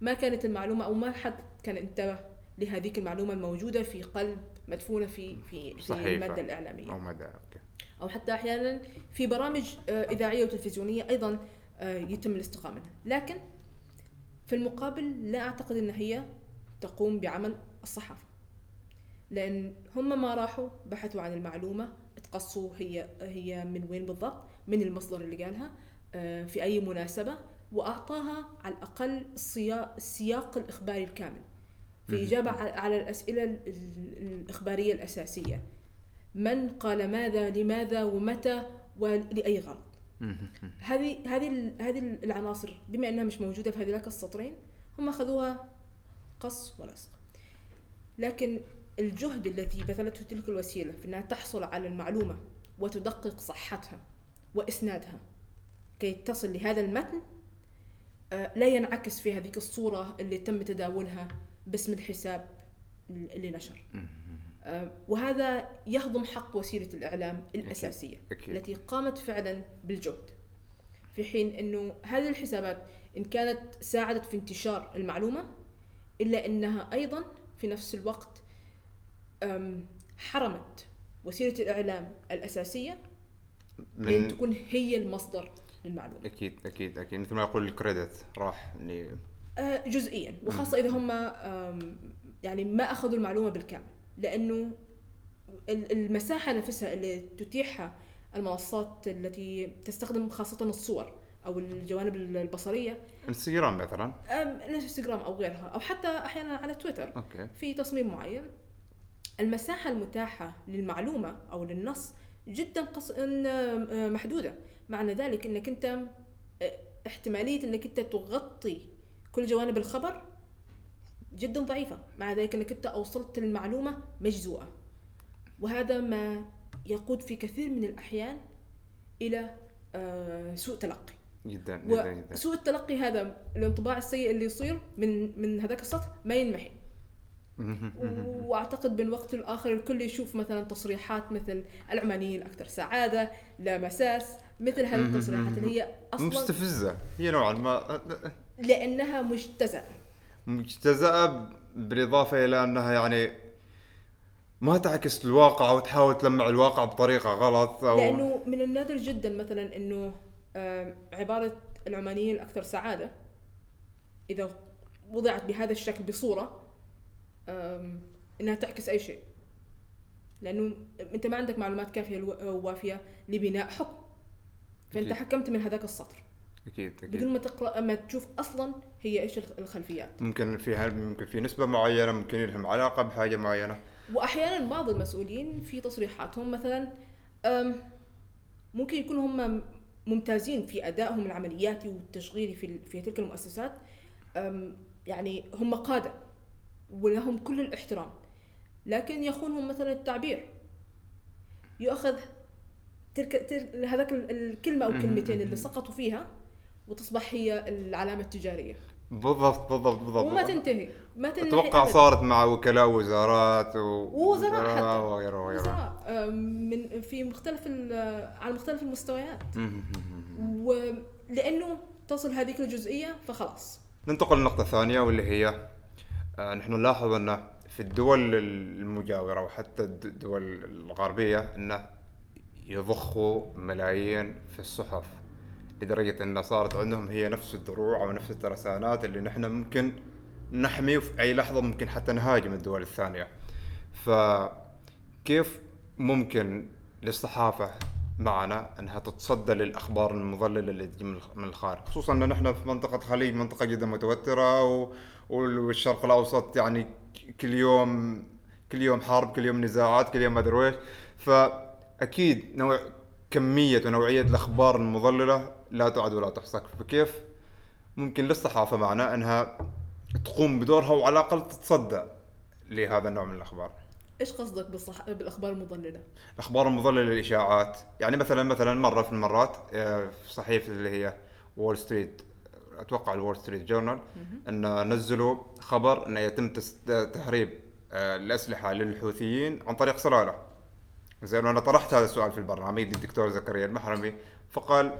Speaker 1: ما كانت المعلومة أو ما حد كان انتبه لهذيك المعلومة الموجودة في قلب مدفونة في في في
Speaker 2: صحيفة.
Speaker 1: المادة الإعلامية.
Speaker 2: أو مدى okay.
Speaker 1: أو حتى أحيانا في برامج آه، إذاعية وتلفزيونية أيضا آه، يتم الاستقاء منها. لكن في المقابل لا أعتقد إن هي تقوم بعمل الصحافة. لأن هم ما راحوا بحثوا عن المعلومة تقصوا هي هي من وين بالضبط من المصدر اللي قالها آه، في أي مناسبة وأعطاها على الأقل السياق الإخباري الكامل. في اجابه على على الأسئلة ال- ال- الإخبارية الأساسية. من قال ماذا لماذا ومتى ولأي غرض. هذه هذه هذه العناصر بما إنها مش موجودة في هذيك السطرين هم أخذوها قص ولصق لكن الجهد الذي بذلته تلك الوسيلة في إنها تحصل على المعلومة وتدقق صحتها وإسنادها كي تصل لهذا المتن آه، لا ينعكس في هذيك الصورة اللي تم تداولها باسم الحساب اللي نشر. آه، وهذا يهضم حق وسيلة الإعلام الأساسية
Speaker 2: أكيد.
Speaker 1: التي قامت فعلا بالجهد. في حين إنه هذه الحسابات إن كانت ساعدت في انتشار المعلومة إلا إنها أيضا في نفس الوقت حرمت وسيلة الإعلام الأساسية من تكون هي المصدر للمعلومة.
Speaker 2: أكيد أكيد أكيد. مثل ما يقول الكريدت راح
Speaker 1: جزئيا وخاصة إذا هم يعني ما أخذوا المعلومة بالكامل لأنه ال- المساحة نفسها اللي تتيحها المنصات التي تستخدم خاصة الصور أو الجوانب البصرية.
Speaker 2: انستغرام مثلا؟
Speaker 1: أم، الانستغرام أو غيرها أو حتى أحيانا على تويتر.
Speaker 2: أوكي.
Speaker 1: في تصميم معين. المساحة المتاحة للمعلومة أو للنص جدا قص... آه، محدودة معنى ذلك أنك أنت آه، احتمالية أنك أنت تغطي كل جوانب الخبر جدا ضعيفة مع ذلك أنك أنت أوصلت المعلومة مجزوءة. وهذا ما يقود في كثير من الأحيان إلى آه، سوء تلقي.
Speaker 2: جدا جدا جدا.
Speaker 1: وسوء التلقي هذا الانطباع السيء اللي يصير من من هذاك السطح ما ينمحي. وأعتقد من وقت لاخر الكل يشوف مثلا تصريحات مثل العمانيين أكثر سعادة لا مساس مثل هذه التصريحات اللي هي أصلا
Speaker 2: مستفزة. هي نوعا ما
Speaker 1: لأنها مجتزأة.
Speaker 2: مجتزأة بالإضافة إلى أنها يعني ما تعكس الواقع أو تحاول تلمع الواقع بطريقة غلط أو
Speaker 1: لأنه من النادر جدا مثلا إنه آم، عبارة العمانيين الأكثر سعادة إذا وضعت بهذا الشكل بصورة آم، إنها تعكس أي شيء. لأنه أنت ما عندك معلومات كافية الو- وافيه لبناء حكم.
Speaker 2: فأنت.
Speaker 1: حكمت من هذاك السطر.
Speaker 2: أكيد
Speaker 1: بدون
Speaker 2: أكيد
Speaker 1: ما تقرأ ما تشوف أصلا هي إيش الخ- الخلفيات.
Speaker 2: ممكن في ممكن في نسبة معينة ممكن لهم علاقة بحاجة معينة.
Speaker 1: واحيانا بعض المسؤولين في تصريحاتهم مثلا ممكن يكونوا هم ممتازين في أدائهم العملياتي والتشغيلي في في تلك المؤسسات. يعني هم قادة ولهم كل الاحترام. لكن يخونهم مثلا التعبير. يؤخذ تلك تلك هذاك ال- الكلمة أو الكلمتين اللي سقطوا فيها وتصبح هي العلامة التجارية.
Speaker 2: بالضبط بالضبط بالضبط.
Speaker 1: وما تنتهي ما تنتهي
Speaker 2: أتوقع
Speaker 1: أبداً.
Speaker 2: صارت مع وكلاء وزارات و...
Speaker 1: ووزراء حتى.
Speaker 2: وغيره وغيره
Speaker 1: من في مختلف على مختلف المستويات. ولأنه تصل هذيك الجزئية فخلاص.
Speaker 2: ننتقل لنقطة ثانية واللي هي آه، نحن نلاحظ أن في الدول المجاورة وحتى الد- الدول الغربية أنه يضخوا ملايين في الصحف. لدرجة أن صارت عندهم هي نفس الدروع أو نفس الترسانات اللي نحن ممكن نحمي وفي أي لحظة ممكن حتى نهاجم الدول الثانية. فكيف ممكن للصحافة معنا أنها تتصدى للأخبار المضللة اللي تجي من الخ- من الخارج؟ خصوصا أن إحنا في منطقة خليج منطقة جدا متوترة و... والشرق الأوسط يعني كل يوم كل يوم حرب كل يوم نزاعات كل يوم ما ادري إيش فأكيد نوع كمية ونوعية الأخبار المضللة لا تعد ولا تحصى فكيف؟ ممكن للصحافة معنا إنها تقوم بدورها وعلى الأقل تتصدى لهذا النوع من الأخبار.
Speaker 1: إيش قصدك بالصح... بالأخبار المضللة؟
Speaker 2: الأخبار المضللة للإشاعات. يعني مثلا مثلا مرة في المرات آه، في صحيفه اللي هي وول ستريت أتوقع الوول ستريت جورنال إن نزلوا خبر إنه يتم تهريب آه، الأسلحة للحوثيين عن طريق صلالة زين وأنا طرحت هذا السؤال في البرنامج للدكتور زكريا المحرمي فقال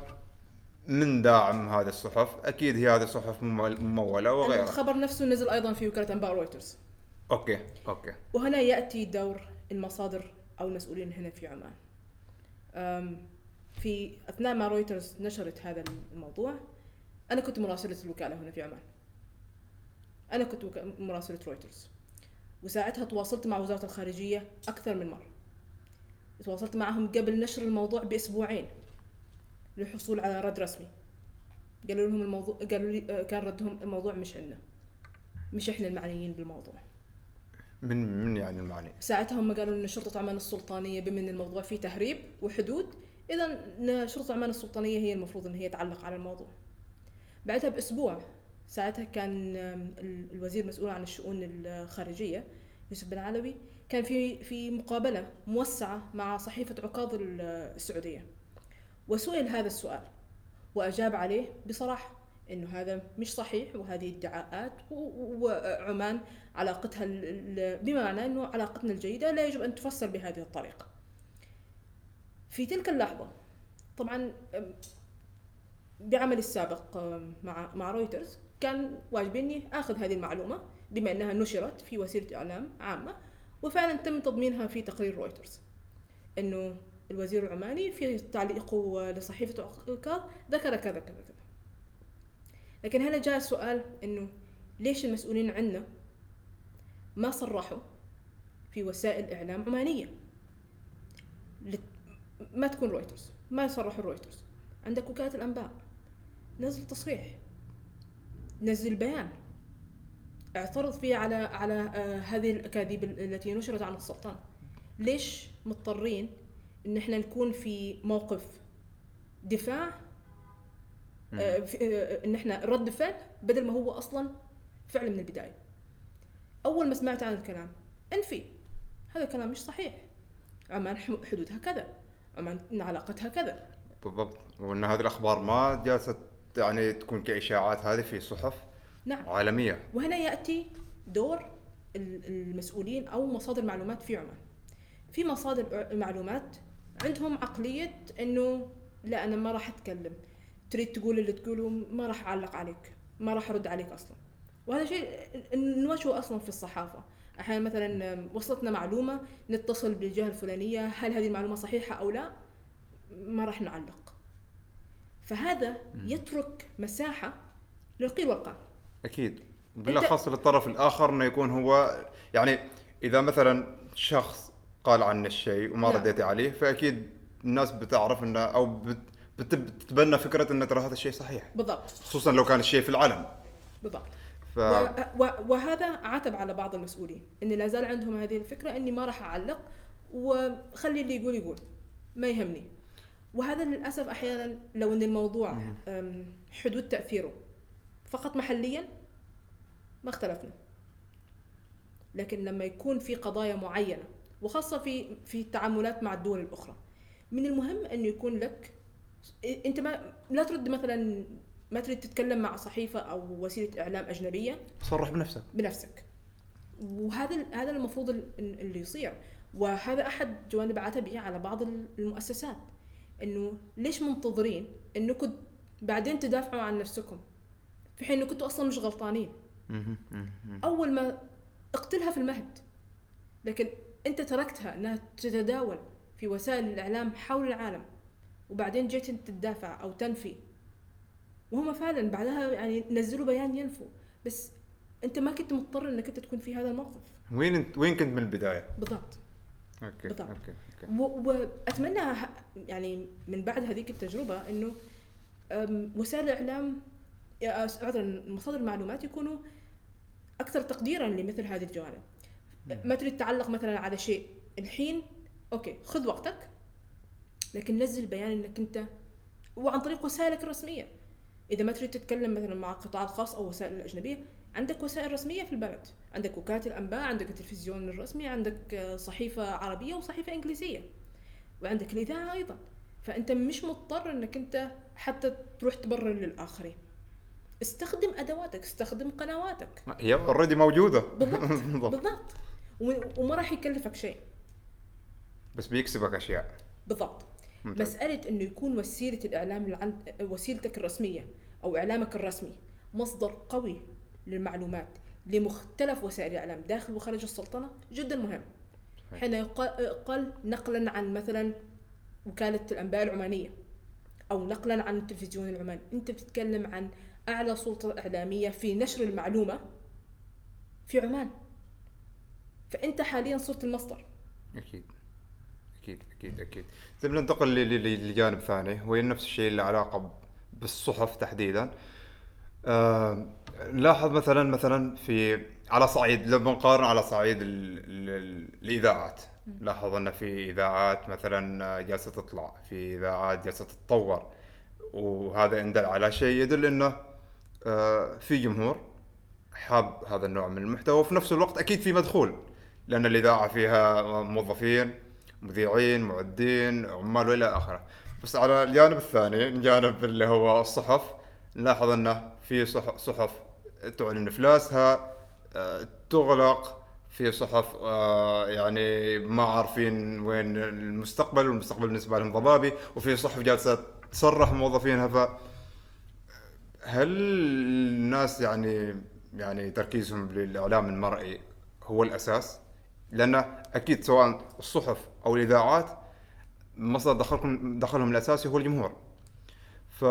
Speaker 2: من داعم هذه الصحف. أكيد هي هذه الصحف ممول- ممولة وغيرها.
Speaker 1: الخبر نفسه نزل أيضا في وكالة أنباء رويترز.
Speaker 2: okay okay.
Speaker 1: وهنا يأتي دور المصادر أو المسؤولين هنا في عمان. في أثناء ما رويترز نشرت هذا الموضوع أنا كنت مراسلة الوكالة هنا في عمان. أنا كنت مراسلة رويترز. وساعتها تواصلت مع وزارة الخارجية أكثر من مرة. تواصلت معهم قبل نشر الموضوع بأسبوعين. للحصول على رد رسمي. قالوا لهم الموضوع قالوا لي آه، كان ردهم الموضوع مش عندنا. مش إحنا المعنيين بالموضوع.
Speaker 2: من من يعني المعني؟
Speaker 1: ساعتها هم قالوا ان شرطة عمان السلطانية بما ان الموضوع فيه تهريب وحدود. اذا شرطة عمان السلطانية هي المفروض إن هي تعلق على الموضوع. بعدها بأسبوع ساعتها كان الوزير المسؤول عن الشؤون الخارجية يوسف بن علوي كان في في مقابلة موسعة مع صحيفة عكاظ ال- السعودية. وسئل هذا السؤال وأجاب عليه بصراحة إنه هذا مش صحيح وهذه ادعاءات وعمان علاقتها معناه إنه علاقتنا الجيدة لا يجب أن تفسر بهذه الطريقة. في تلك اللحظة طبعا أم، بعملي السابق مع مع رويترز كان واجبي إني آخذ هذه المعلومة بما إنها نشرت في وسيلة إعلام عامة وفعلا تم تضمينها في تقرير رويترز إنه الوزير العماني في تعليقه لصحيفة عكاظ ذكر كذا كذا كذا. لكن هنا جاء السؤال إنه ليش المسؤولين عندنا ما صرحوا في وسائل إعلام عمانية؟ لت- ما تكون رويترز ما يصرحوا رويترز. عندك وكالة الأنباء. نزل تصريح نزل بيان. اعترض فيه على على آه هذه الأكاذيب التي نشرت عن السلطان. ليش مضطرين إن إحنا نكون في موقف دفاع آه في آه إن إحنا رد فعل بدل ما هو أصلا فعل من البداية. أول ما سمعت عن الكلام أنفي هذا الكلام مش صحيح. عمان حدودها كذا عمان علاقتها كذا
Speaker 2: بالضبط. وإن هذه الأخبار ما جالسة يعني تكون كإشاعات هذه في صحف
Speaker 1: نعم.
Speaker 2: عالمية.
Speaker 1: وهنا يأتي دور ال- المسؤولين أو مصادر معلومات في عمان. في مصادر ع- معلومات عندهم عقلية إنه لا أنا ما راح أتكلم. تريد تقول اللي تقوله ما راح أعلق عليك ما راح أرد عليك أصلا. وهذا شيء نواجهه أصلا في الصحافة. أحيانا مثلا وصلتنا معلومة نتصل بالجهة الفلانية هل هذه المعلومة صحيحة أو لا؟ ما راح نعلق. فهذا يترك مساحة للقيل والقال.
Speaker 2: أكيد. بالأخص للطرف الآخر إنه يكون هو يعني إذا مثلا شخص قال عنه الشيء وما
Speaker 1: نعم.
Speaker 2: رديتي عليه فأكيد الناس بتعرف إنه أو بت- بت- بتتبنى فكرة انه ترى هذا الشيء صحيح.
Speaker 1: بالضبط.
Speaker 2: خصوصا لو كان الشيء في العلن
Speaker 1: بالضبط.
Speaker 2: ف
Speaker 1: و- و- وهذا عتب على بعض المسؤولين ان لا زال عندهم هذه الفكرة إني ما راح أعلق وخلي اللي يقول يقول ما يهمني. وهذا للأسف أحيانا لو إن الموضوع حدود تأثيره فقط محليا ما اختلفنا. لكن لما يكون في قضايا معينة وخاصة في في التعاملات مع الدول الأخرى. من المهم انه يكون لك أنت ما لا ترد مثلا ما تريد تتكلم مع صحيفة أو وسيلة إعلام أجنبية.
Speaker 2: صرح بنفسك.
Speaker 1: بنفسك. وهذا هذا المفروض ال- اللي يصير. وهذا أحد جوانب عتبي على بعض المؤسسات. إنه ليش منتظرين انكم بعدين تدافعوا عن نفسكم؟ في حين انكم كنتوا أصلا مش غلطانين. أول ما اقتلها في المهد. لكن أنت تركتها أنها تتداول في وسائل الإعلام حول العالم وبعدين جيت أنت تدافع أو تنفي. وهم فعلا بعدها يعني نزلوا بيان ينفوا. بس أنت ما كنت مضطر أنك أنت تكون في هذا الموقف.
Speaker 2: وين انت وين كنت من البداية؟
Speaker 1: بالضبط.
Speaker 2: okay
Speaker 1: بالضبط.
Speaker 2: okay
Speaker 1: و- وأتمنى يعني من بعد هذيك التجربة إنه وسائل الإعلام عذرا مصادر المعلومات يكونوا أكثر تقديرا لمثل هذه الجوانب. ما تريد تعلق مثلا على شيء. الحين okay خذ وقتك لكن نزل بيان إنك أنت وعن طريق وسائلك الرسمية. إذا ما تريد تتكلم مثلا مع القطاع الخاص أو وسائل الأجنبية عندك وسائل رسمية في البلد. عندك وكالة الأنباء عندك التلفزيون الرسمي عندك آه، صحيفة عربية وصحيفة إنجليزية. وعندك الإذاعة أيضا. فأنت مش مضطر إنك أنت حتى تروح تبرر للآخرين. استخدم أدواتك استخدم قنواتك.
Speaker 2: هي اوريدي موجودة.
Speaker 1: بالضبط.
Speaker 2: بالضبط.
Speaker 1: وما راح يكلفك شيء.
Speaker 2: بس بيكسبك أشياء.
Speaker 1: بالضبط.
Speaker 2: ممتاز.
Speaker 1: مسألة إنه يكون وسيلة الإعلام اللي عند وسيلتك الرسمية أو إعلامك الرسمي مصدر قوي للمعلومات لمختلف وسائل الإعلام داخل وخارج السلطنة جدا مهم. حين يقال يقال نقلا عن مثلا وكالة الأنباء العمانية أو نقلا عن التلفزيون العماني أنت بتتكلم عن أعلى سلطة إعلامية في نشر المعلومة في عمان. فأنت حاليا صرت المصدر.
Speaker 2: أكيد. أكيد أكيد أكيد. طيب ننتقل لجانب ثاني. وهي نفس الشيء اللي علاقة بالصحف تحديدا. آه نلاحظ مثلا مثلا في على صعيد لو بنقارن على صعيد ال ال ال الاذاعات لاحظ أن في إذاعات مثلا جالسة تطلع في إذاعات جالسة تتطور. وهذا ان دل على شيء يدل إنه آه، في جمهور حاب هذا النوع من المحتوى. وفي نفس الوقت أكيد في مدخول. لأن الإذاعة فيها موظفين مذيعين معدين عمال وإلى آخره بس على الجانب الثاني الجانب اللي هو الصحف نلاحظ أنه في صح- صحف تعلن إفلاسها آه، تغلق في صحف آه، يعني ما عارفين وين المستقبل والمستقبل بالنسبة لهم ضبابي وفي صحف جالسة تصرح موظفينها ف هل الناس يعني يعني تركيزهم للإعلام المرئي هو الأساس؟ لأن أكيد سواء الصحف أو الإذاعات مصدر دخلكم دخلهم الأساسي هو الجمهور. ف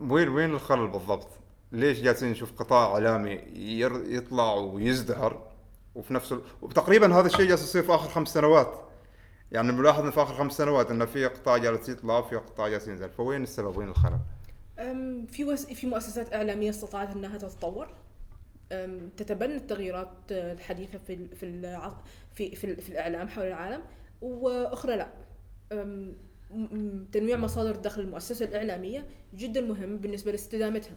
Speaker 2: وين وين الخلل بالضبط؟ ليش جالسين نشوف قطاع إعلامي يطلع ويزدهر وفي نفس ال... وتقريبا هذا الشيء جالس يصير في آخر خمس سنوات. يعني إن في آخر خمس سنوات إنه في قطاع جالس يطلع وفي قطاع جالس ينزل، فوين السبب؟ وين الخلل؟
Speaker 1: في وس... في مؤسسات إعلامية استطاعت أنها تتطور تتبنى التغييرات آه، الحديثة في. في. في في. في الإعلام حول العالم وأخرى لا تنويع مصادر دخل المؤسسة الإعلامية جدا مهم بالنسبة لاستدامتها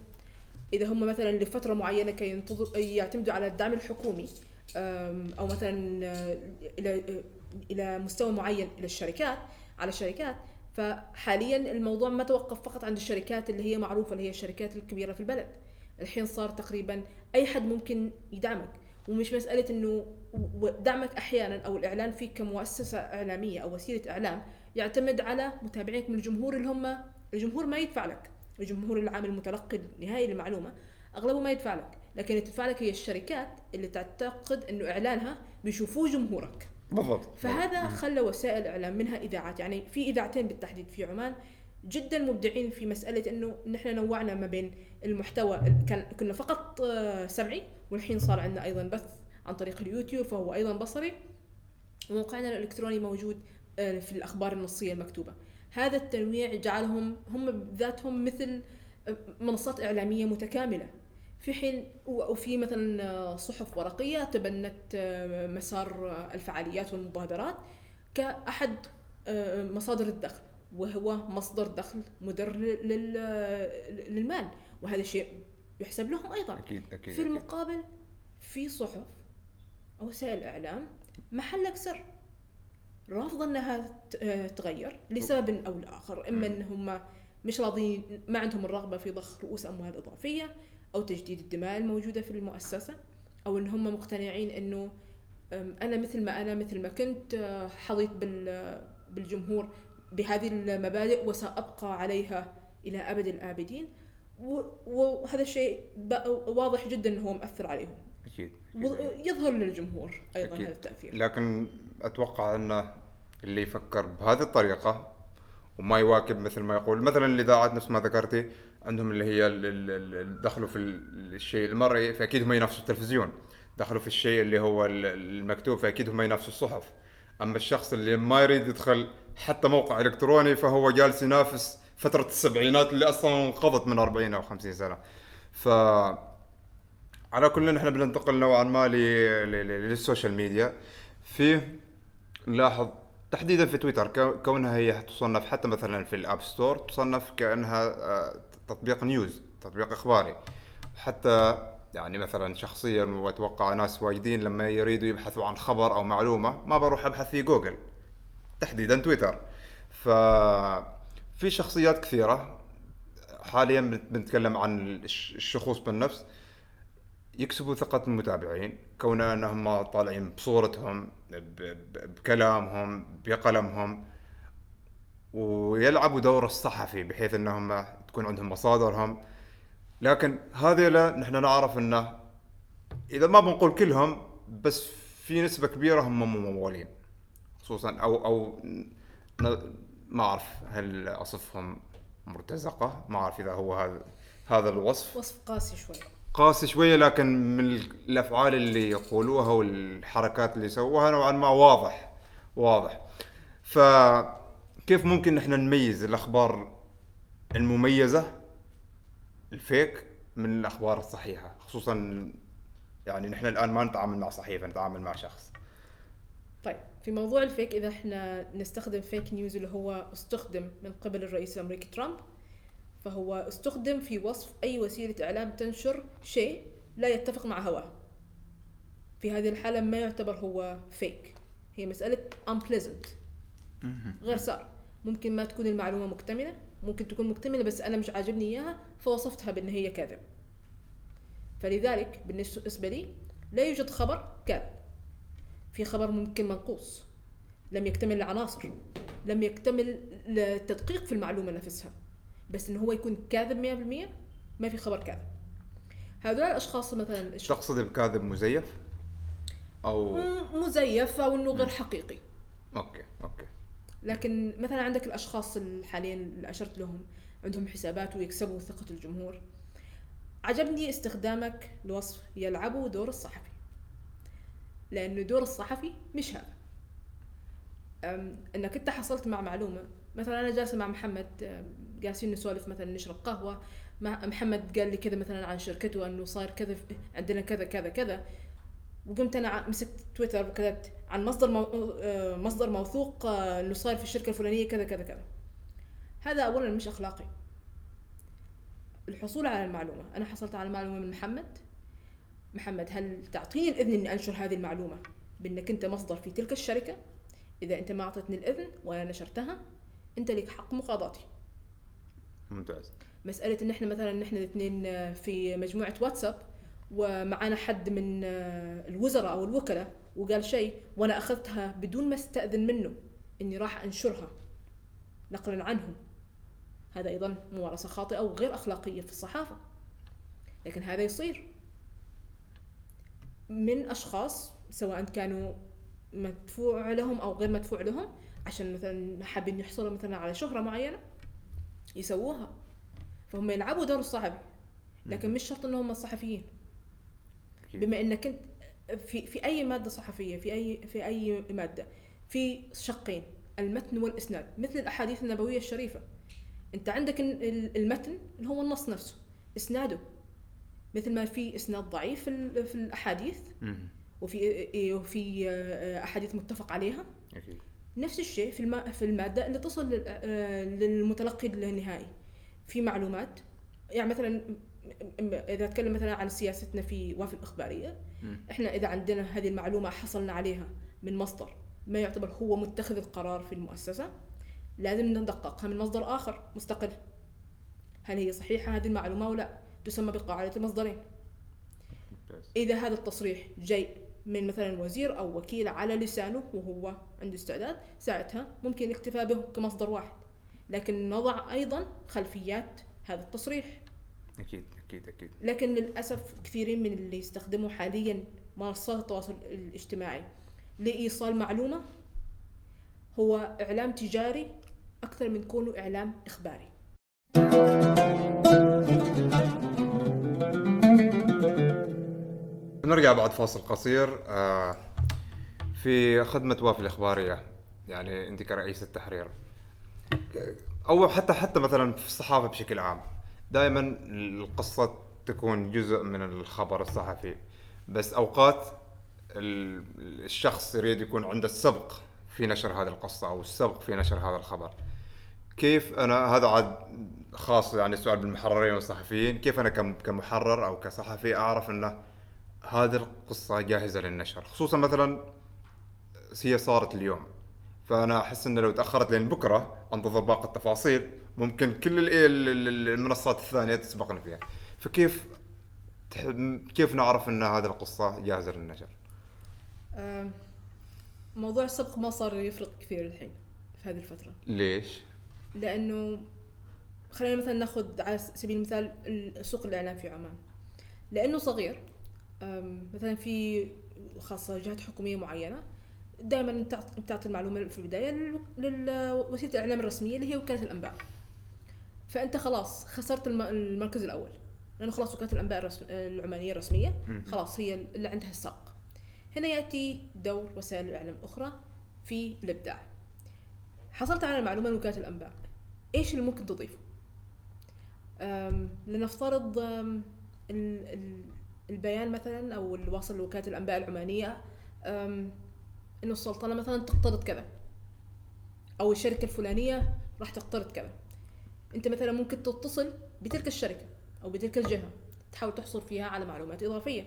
Speaker 1: إذا هم مثلا لفترة معينة كي يعتمدوا على الدعم الحكومي أو مثلا آه، إلى آه، إلى مستوى معين إلى الشركات على الشركات فحاليا الموضوع ما توقف فقط عند الشركات اللي هي معروفة اللي هي الشركات الكبيرة في البلد الحين صار تقريبا أي حد ممكن يدعمك. ومش مسألة إنه و- دعمك أحيانا أو الإعلان فيك كمؤسسة إعلامية أو وسيلة إعلام يعتمد على متابعيك من الجمهور اللي هم الجمهور ما يدفع لك. الجمهور العام المتلقي النهائي للمعلومة أغلبه ما يدفع لك. لكن اللي تدفع لك هي الشركات اللي تعتقد إنه إعلانها بيشوفوه جمهورك.
Speaker 2: بالضبط.
Speaker 1: فهذا خلى وسائل الاعلام منها إذاعات. يعني في إذاعتين بالتحديد في عمان جدا مبدعين في مسألة إنه نحن نوعنا ما بين المحتوى كان كنا فقط آه، سمعي والحين صار عندنا أيضا بث عن طريق اليوتيوب فهو أيضا بصري وموقعنا الإلكتروني موجود آه، في الأخبار النصية المكتوبة. هذا التنويع جعلهم هم بذاتهم مثل آه، منصات إعلامية متكاملة. في حين وفي مثلا صحف ورقية تبنت مسار الفعاليات والمبادرات كأحد مصادر الدخل. وهو مصدر دخل مدر لل- لل- للمال. وهذا شيء يحسب لهم أيضا.
Speaker 2: أكيد أكيد
Speaker 1: في المقابل في صحف أو وسائل إعلام محلك سر. ت- آه، تغير لسبب أو لآخر. إما أنهم مش راضيين ما عندهم الرغبة في ضخ رؤوس أموال إضافية أو تجديد الدماء الموجودة في المؤسسة أو أن هم مقتنعين أنه أم، أنا مثل ما أنا مثل ما كنت آه، حظيت بال- بالجمهور بهذه المبادئ وسأبقى عليها إلى أبد الآبدين. وهذا الشيء واضح جدا أنه هو مأثر عليهم.
Speaker 2: أكيد.
Speaker 1: يظهر للجمهور أيضا
Speaker 2: أكيد.
Speaker 1: هذا التأثير.
Speaker 2: لكن أتوقع انه اللي يفكر بهذه الطريقة وما يواكب مثل ما يقول مثلا الاذاعات نفس ما ذكرتي عندهم اللي هي دخلوا في ال- الشيء المرئي فأكيد هم ينافسوا التلفزيون. دخلوا في الشيء اللي هو ال- المكتوب فأكيد هم ينافسوا الصحف. أما الشخص اللي ما يريد يدخل حتى موقع إلكتروني فهو جالس ينافس فترة السبعينات اللي أصلا انقضت من 40 أو 50 سنة. ف على كل إحنا بننتقل نوعا ما لل social media. فيه نلاحظ تحديدا في تويتر كو- كونها هي تصنف حتى مثلا في ال App Store تصنف كأنها آه، تطبيق news تطبيق إخباري. حتى يعني مثلا شخصيا وأتوقع ناس وايدين لما يريدوا يبحثوا عن خبر أو معلومة ما بروح أبحث في جوجل. تحديدا تويتر. ف في شخصيات كثيرة حاليا بنت- بنتكلم عن الش- الشخوص بالنفس يكسبوا ثقة المتابعين كون أنهم طالعين بصورتهم بكلامهم بقلمهم ويلعبوا دور الصحفي بحيث أنهم تكون عندهم مصادرهم. لكن هذيلا نحن نعرف أنه إذا ما بنقول كلهم بس في نسبة كبيرة هم ممولين خصوصا أو أو ما أعرف هل أصفهم مرتزقة ما أعرف إذا هو هذا هذا الوصف.
Speaker 1: وصف قاسي شوي.
Speaker 2: قاسي شوية لكن من الأفعال اللي يقولوها والحركات اللي يسووها نوعا ما واضح واضح. فكيف ممكن نحن نميز الأخبار المميزة الفيك من الأخبار الصحيحة؟ خصوصا يعني نحن الآن ما نتعامل مع صحيفه نتعامل مع شخص.
Speaker 1: طيب. في موضوع الفيك إذا إحنا نستخدم فيك نيوز اللي هو استخدم من قبل الرئيس الأمريكي ترامب فهو استخدم في وصف أي وسيلة إعلام تنشر شيء لا يتفق مع هواه. في هذه الحالة ما يعتبر هو فيك هي مسألة unpleasant. غير صار. ممكن ما تكون المعلومة مكتملة ممكن تكون مكتملة بس أنا مش عاجبني إياها فوصفتها بأن هي كاذب فلذلك بالنسبة لي لا يوجد خبر كاذب. في خبر ممكن منقوص. لم يكتمل العناصر. لم يكتمل التدقيق في المعلومة نفسها. بس انه هو يكون كاذب 100% ما في خبر كاذب. هذول الأشخاص مثلا
Speaker 2: تقصد بكاذب مزيف؟
Speaker 1: م- مزيف أو إنه غير حقيقي.
Speaker 2: okay okay.
Speaker 1: لكن مثلا عندك الأشخاص اللي حاليا اللي أشرت لهم. عندهم حسابات ويكسبوا ثقة الجمهور. عجبني استخدامك لوصف يلعبوا دور الصحفي. لأنه دور الصحفي مش هذا. إنك أنت حصلت مع معلومة. مثلا أنا جالسة مع محمد جالسين نسولف مثلا نشرب قهوة. محمد قال لي كذا مثلا عن شركته إنه صار كذا عندنا كذا كذا كذا. وقمت أنا مسكت تويتر وكتبت عن مصدر مو... آه، مصدر موثوق آه، إنه صار في الشركة الفلانية كذا كذا كذا. هذا اولا مش أخلاقي. الحصول على المعلومة. أنا حصلت على المعلومه من محمد. محمد هل تعطيني الإذن إني أنشر هذه المعلومة بأنك أنت مصدر في تلك الشركة؟ إذا أنت ما أعطيتني الإذن وأنا نشرتها أنت لك حق مقاضاتي.
Speaker 2: ممتاز.
Speaker 1: مسألة إن إحنا مثلا نحن الاثنين في مجموعة واتساب ومعانا حد من الوزراء أو الوكلاء وقال شيء وأنا أخذتها بدون ما أستأذن منه إني راح أنشرها نقلا عنهم. هذا أيضا ممارسة خاطئة وغير أخلاقية في الصحافة. لكن هذا يصير. من أشخاص سواء كانوا مدفوع لهم أو غير مدفوع لهم عشان مثلا حابين يحصلوا مثلا على شهرة معينة يسووها. فهم يلعبوا دور الصحفي لكن مش شرط انهم الصحفيين. بما إنك أنت في في أي مادة صحفية في أي في أي مادة في شقين المتن والإسناد مثل الأحاديث النبوية الشريفة. أنت عندك ال- ال- المتن اللي هو النص نفسه إسناده. مثل ما في إسناد ضعيف في ال- في
Speaker 2: الأحاديث.
Speaker 1: وفي وفي آه، أحاديث متفق عليها
Speaker 2: أكيد
Speaker 1: نفس الشيء في. في المادة اللي تصل. آه، للمتلقي النهائي في معلومات يعني مثلا م- م- إذا أتكلم مثلا عن سياستنا في وافي الإخبارية
Speaker 2: مم.
Speaker 1: إحنا إذا عندنا هذه المعلومة حصلنا عليها من مصدر ما يعتبر هو متخذ القرار في المؤسسة لازم ندققها من مصدر آخر مستقل هل هي صحيحة هذه المعلومة أو لا تسمى بقاعدة المصدرين. إذا هذا التصريح جاي من مثلا وزير أو وكيل على لسانه وهو عنده استعداد ساعتها ممكن الاكتفاء به كمصدر واحد. لكن نضع أيضا خلفيات هذا التصريح.
Speaker 2: أكيد أكيد أكيد.
Speaker 1: لكن للأسف كثيرين من اللي يستخدموا حاليا منصات التواصل الاجتماعي لإيصال معلومة هو إعلام تجاري أكثر من كونه إعلام إخباري.
Speaker 2: نرجع بعد فاصل قصير آه، في خدمة وافي الإخبارية يعني أنت كرئيس التحرير. أو حتى حتى مثلا في الصحافة بشكل عام دائما القصة تكون جزء من الخبر الصحفي بس أوقات ال- الشخص يريد يكون عنده السبق في نشر هذه القصة أو السبق في نشر هذا الخبر. كيف أنا هذا عاد خاص يعني سؤال بالمحررين والصحفيين كيف كم- كمحرر أو كصحفي أعرف إنه هذه القصة جاهزة للنشر خصوصا مثلا هي صارت اليوم. فأنا أحس إنه لو تأخرت لين بكرة انتظر باقي التفاصيل ممكن كل ال- ال- ال- المنصات الثانية تسبقني فيها. فكيف كيف نعرف إن هذه القصة جاهزة للنشر؟
Speaker 1: موضوع السبق ما صار يفرق كثير الحين في هذه الفترة.
Speaker 2: ليش؟
Speaker 1: لأنه خلينا مثلا نأخذ على سبيل المثال ال- سوق الإعلام في عمان. لأنه صغير مثلا في خاصة جهات حكومية معينة دائما بتعطي المعلومة في البداية لوسيله الإعلام الرسمية اللي هي وكالة الأنباء. فأنت خلاص خسرت الم- المركز الأول. لأنه خلاص وكالة الأنباء الرسم... العمانية الرسمية خلاص هي اللي عندها السبق هنا يأتي دور وسائل الإعلام الأخرى في الإبداع. حصلت على المعلومة من وكالة الأنباء. إيش اللي ممكن تضيفه؟ لنفترض أم، ال- ال- البيان مثلا أو اللي واصل لوكالة الأنباء العمانية إنه السلطنة مثلا تقترض كذا أو الشركة الفلانية راح تقترض كذا. أنت مثلا ممكن تتصل بتلك الشركة أو بتلك الجهة تحاول تحصل فيها على معلومات إضافية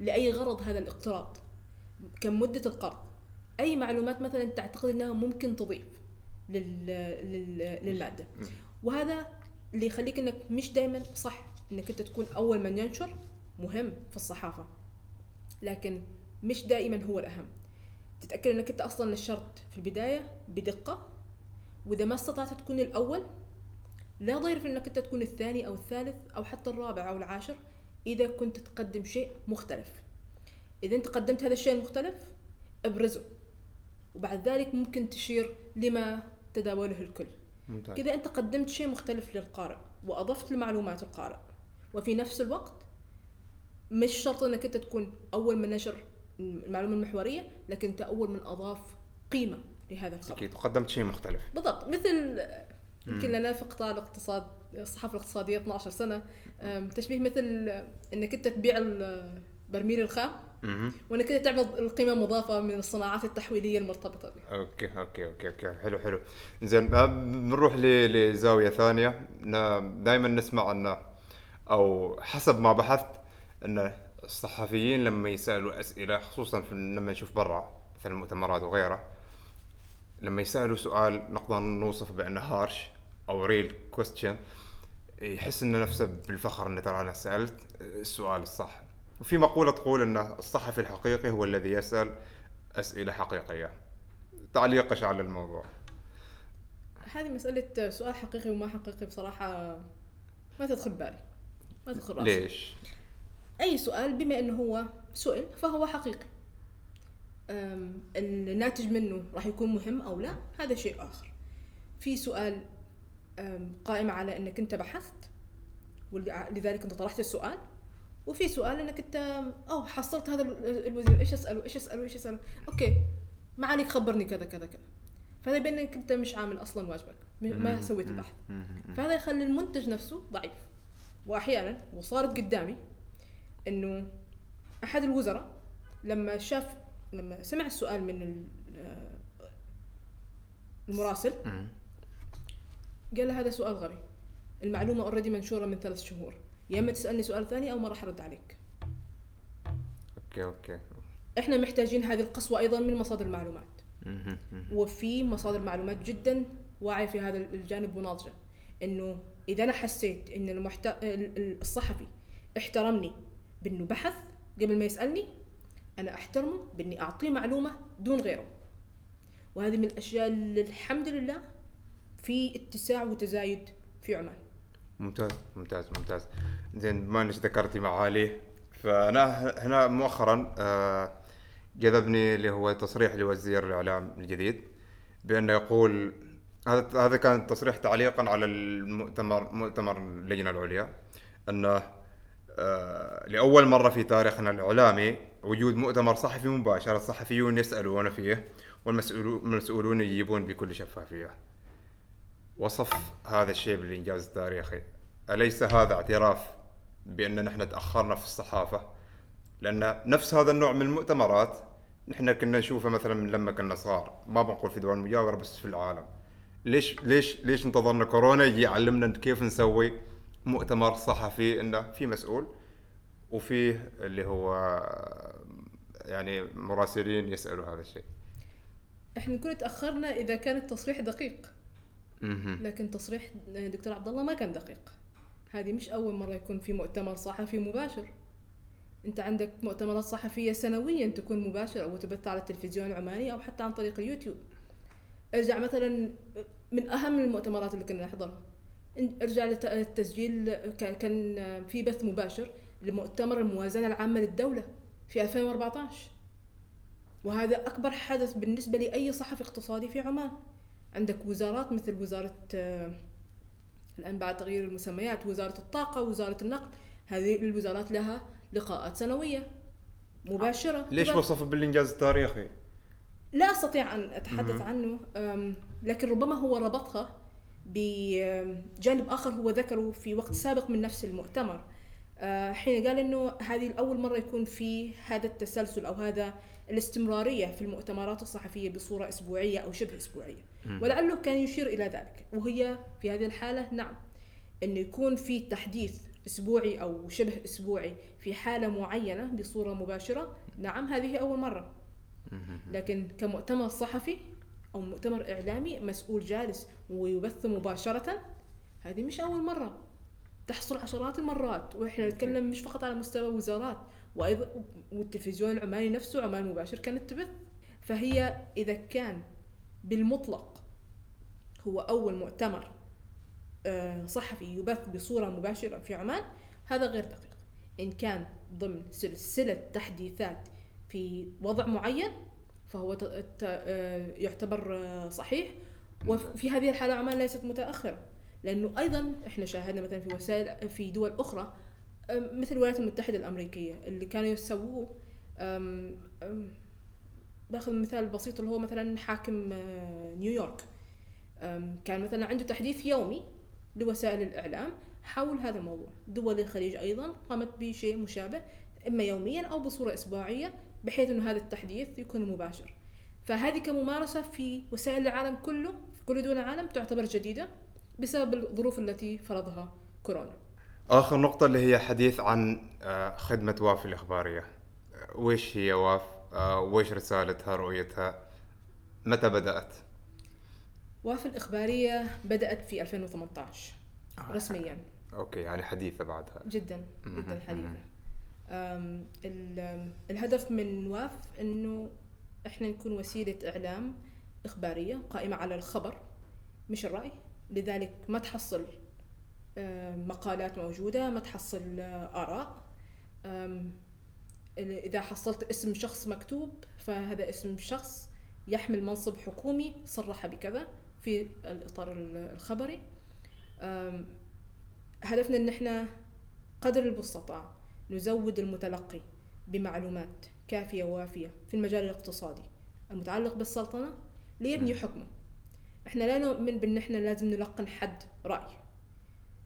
Speaker 1: لأي غرض هذا الاقتراض. كم مده القرض أي معلومات مثلا تعتقد إنها ممكن تضيف لل... لل... للمادة. وهذا اللي يخليك إنك مش دائما صح إنك أنت تكون أول من ينشر. مهم في الصحافة لكن مش دائما هو الأهم. تتأكد إنك أنت أصلا نشرت في البداية بدقة وإذا ما استطعت تكون الأول لا ضير في إنك أنت تكون الثاني أو الثالث أو حتى الرابع أو العاشر إذا كنت تقدم شيء مختلف. إذا أنت قدمت هذا الشيء المختلف ابرزه وبعد ذلك ممكن تشير لما تداوله الكل.
Speaker 2: ممتاز.
Speaker 1: كذا أنت قدمت شيء مختلف للقارئ وأضفت لمعلومات القارئ وفي نفس الوقت مش شرط إنك أنت تكون أول من نشر المعلومة المحورية لكن أنت أول من أضاف قيمة لهذا الخبر.
Speaker 2: أكيد قدمت شيء مختلف.
Speaker 1: بالضبط مثل يمكن لنا في قطاع الاقتصاد الصحافة الاقتصادية 12 سنة تشبيه مثل إنك أنت تبيع ال- برميل الخام. وإنك أنت تعمل القيمة المضافة من الصناعات التحويلية المرتبطة به
Speaker 2: okay okay okay okay. حلو حلو. زين آه، بنروح ل- لزاوية ثانية. دائما نسمع انه أو حسب ما بحثت إن الصحفيين لما يسألوا أسئلة خصوصا في لما نشوف برا مثل المؤتمرات وغيره لما يسألوا سؤال نقدر نوصف بأنه harsh أو real question يحس انه نفسه بالفخر انه ترى أنا سألت السؤال الصح. وفي مقولة تقول إن الصحفي الحقيقي هو الذي يسأل أسئلة حقيقية. تعليقش على الموضوع.
Speaker 1: هذه مسألة سؤال حقيقي وما حقيقي بصراحة ما تدخل بالي. ما تدخل راسي.
Speaker 2: ليش؟
Speaker 1: أي سؤال بما إنه هو سئل فهو حقيقي. الناتج منه راح يكون مهم أو لا هذا شيء آخر. في سؤال قائم على إنك أنت بحثت ولذلك أنت طرحت السؤال. وفي سؤال إنك أنت أو حصلت هذا ال- الوزير إيش أسأله؟ إيش أسأله؟ إيش أسأله؟ okay ما عليك خبرني كذا كذا كذا. فهذا يبين إنك أنت مش عامل أصلا واجبك ما سويت البحث. فهذا يخلي المنتج نفسه ضعيف. واحيانا وصارت قدامي إنه أحد الوزراء لما شاف لما سمع السؤال من آه، المراسل. قال له هذا سؤال غبي. المعلومة already منشورة من ثلاث شهور. يا إما تسألني سؤال ثاني أو ما راح أرد عليك.
Speaker 2: okay okay.
Speaker 1: إحنا محتاجين هذه القسوة أيضا من مصادر المعلومات. وفي مصادر معلومات جدا واعية في هذا الجانب وناضجة. إنه إذا أنا حسيت إن المحت... ال- ال- الصحفي احترمني بأنه بحث قبل ما يسألني أنا أحترمه بأني أعطيه معلومة دون غيره. وهذه من الأشياء اللي الحمد لله في اتساع وتزايد في عمان.
Speaker 2: ممتاز ممتاز ممتاز. زين بما انك ذكرتي معالي فأنا هنا مؤخرا آه، جذبني اللي هو تصريح لوزير الإعلام الجديد بانه يقول هذا هذا كان تصريح تعليقا على المؤتمر مؤتمر اللجنة العليا أنه آه، لأول مرة في تاريخنا الاعلامي وجود مؤتمر صحفي مباشر الصحفيون يسألون فيه والمسؤولون يجيبون بكل شفافية. وصف هذا الشيء بالإنجاز التاريخي. أليس هذا اعتراف بأن نحن تأخرنا في الصحافة؟ لأن نفس هذا النوع من المؤتمرات نحن كنا نشوفه مثلا من لما كنا صغار. ما بنقول في دول مجاورة بس في العالم. ليش ليش ليش انتظرنا كورونا يجي يعلمنا كيف نسوي مؤتمر صحفي إنه في مسؤول وفيه اللي هو يعني مراسلين يسألوا هذا الشيء.
Speaker 1: إحنا نكون تأخرنا إذا كان التصريح دقيق. لكن تصريح دكتور عبد الله ما كان دقيق. هذه مش أول مرة يكون في مؤتمر صحفي مباشر. أنت عندك مؤتمرات صحفية سنويا تكون مباشرة أو تبث على التلفزيون العماني أو حتى عن طريق اليوتيوب. ارجع مثلا من أهم المؤتمرات اللي كنا نحضرها. أرجع لت- للتسجيل كان- كان في بث مباشر لمؤتمر الموازنة العامة للدولة في 2014 وهذا أكبر حدث بالنسبة لأي صحفي اقتصادي في عمان عندك وزارات مثل وزارة آه، الآن بعد تغيير المسميات وزارة الطاقة وزارة النقل هذه الوزارات لها لقاءات سنوية مباشرة
Speaker 2: ليش. وصف بالإنجاز التاريخي؟
Speaker 1: لا أستطيع أن أتحدث عنه لكن ربما هو ربطها بجانب آخر هو ذكره في وقت سابق من نفس المؤتمر. أه، حين قال إنه هذه الأول مرة يكون في هذا التسلسل أو هذا الاستمرارية في المؤتمرات الصحفية بصورة أسبوعية أو شبه أسبوعية. ولعله كان يشير إلى ذلك. وهي في هذه الحالة نعم أنه يكون في تحديث أسبوعي أو شبه أسبوعي في حالة معينة بصورة مباشرة. نعم هذه أول مرة. لكن كمؤتمر صحفي أو مؤتمر إعلامي مسؤول جالس ويبث مباشرة. هذه مش أول مرة. تحصل عشرات المرات. وإحنا نتكلم مش فقط على مستوى وزارات وأيضا والتلفزيون العماني نفسه عمان مباشر كانت تبث فهي إذا كان بالمطلق هو أول مؤتمر آه، صحفي يبث بصورة مباشرة في عمان هذا غير دقيق. إن كان ضمن سلسلة تحديثات في وضع معين فهو آه، يعتبر آه، صحيح. وفي هذه الحالة عمان ليست متأخرة لأنه أيضا إحنا شاهدنا مثلا في وسائل في دول أخرى أم، مثل الولايات المتحدة الأمريكية اللي كانوا يسووه باخذ مثال بسيط اللي هو مثلا حاكم آه، نيويورك كان مثلا عنده تحديث يومي لوسائل الإعلام حول هذا الموضوع. دول الخليج أيضا قامت بشيء مشابه إما يوميا أو بصورة إسبوعية بحيث إنه هذا التحديث يكون مباشر. فهذه كممارسة في وسائل العالم كله في كل دول العالم تعتبر جديدة بسبب الظروف التي فرضها كورونا.
Speaker 2: آخر نقطة اللي هي حديث عن آه، خدمة واف الإخبارية. آه، وش هي واف؟ آه، وش رسالتها رؤيتها؟ متى بدأت؟
Speaker 1: وافي الإخبارية بدأت في 2018 رسميا.
Speaker 2: أوكي يعني حديثة بعدها.
Speaker 1: جدا جدا ال- الهدف من واف إنه إحنا نكون وسيلة إعلام إخبارية قائمة على الخبر مش الرأي. لذلك ما تحصل مقالات موجودة ما تحصل آه، آراء. أم، إذا حصلت اسم شخص مكتوب فهذا اسم شخص يحمل منصب حكومي صرح بكذا في الإطار الخبري. هدفنا إن إحنا قدر المستطاع نزود المتلقي بمعلومات كافية ووافية في المجال الاقتصادي. المتعلق بالسلطنة ليبني حكمه. إحنا لا نؤمن بأن إحنا لازم نلقن حد رأي.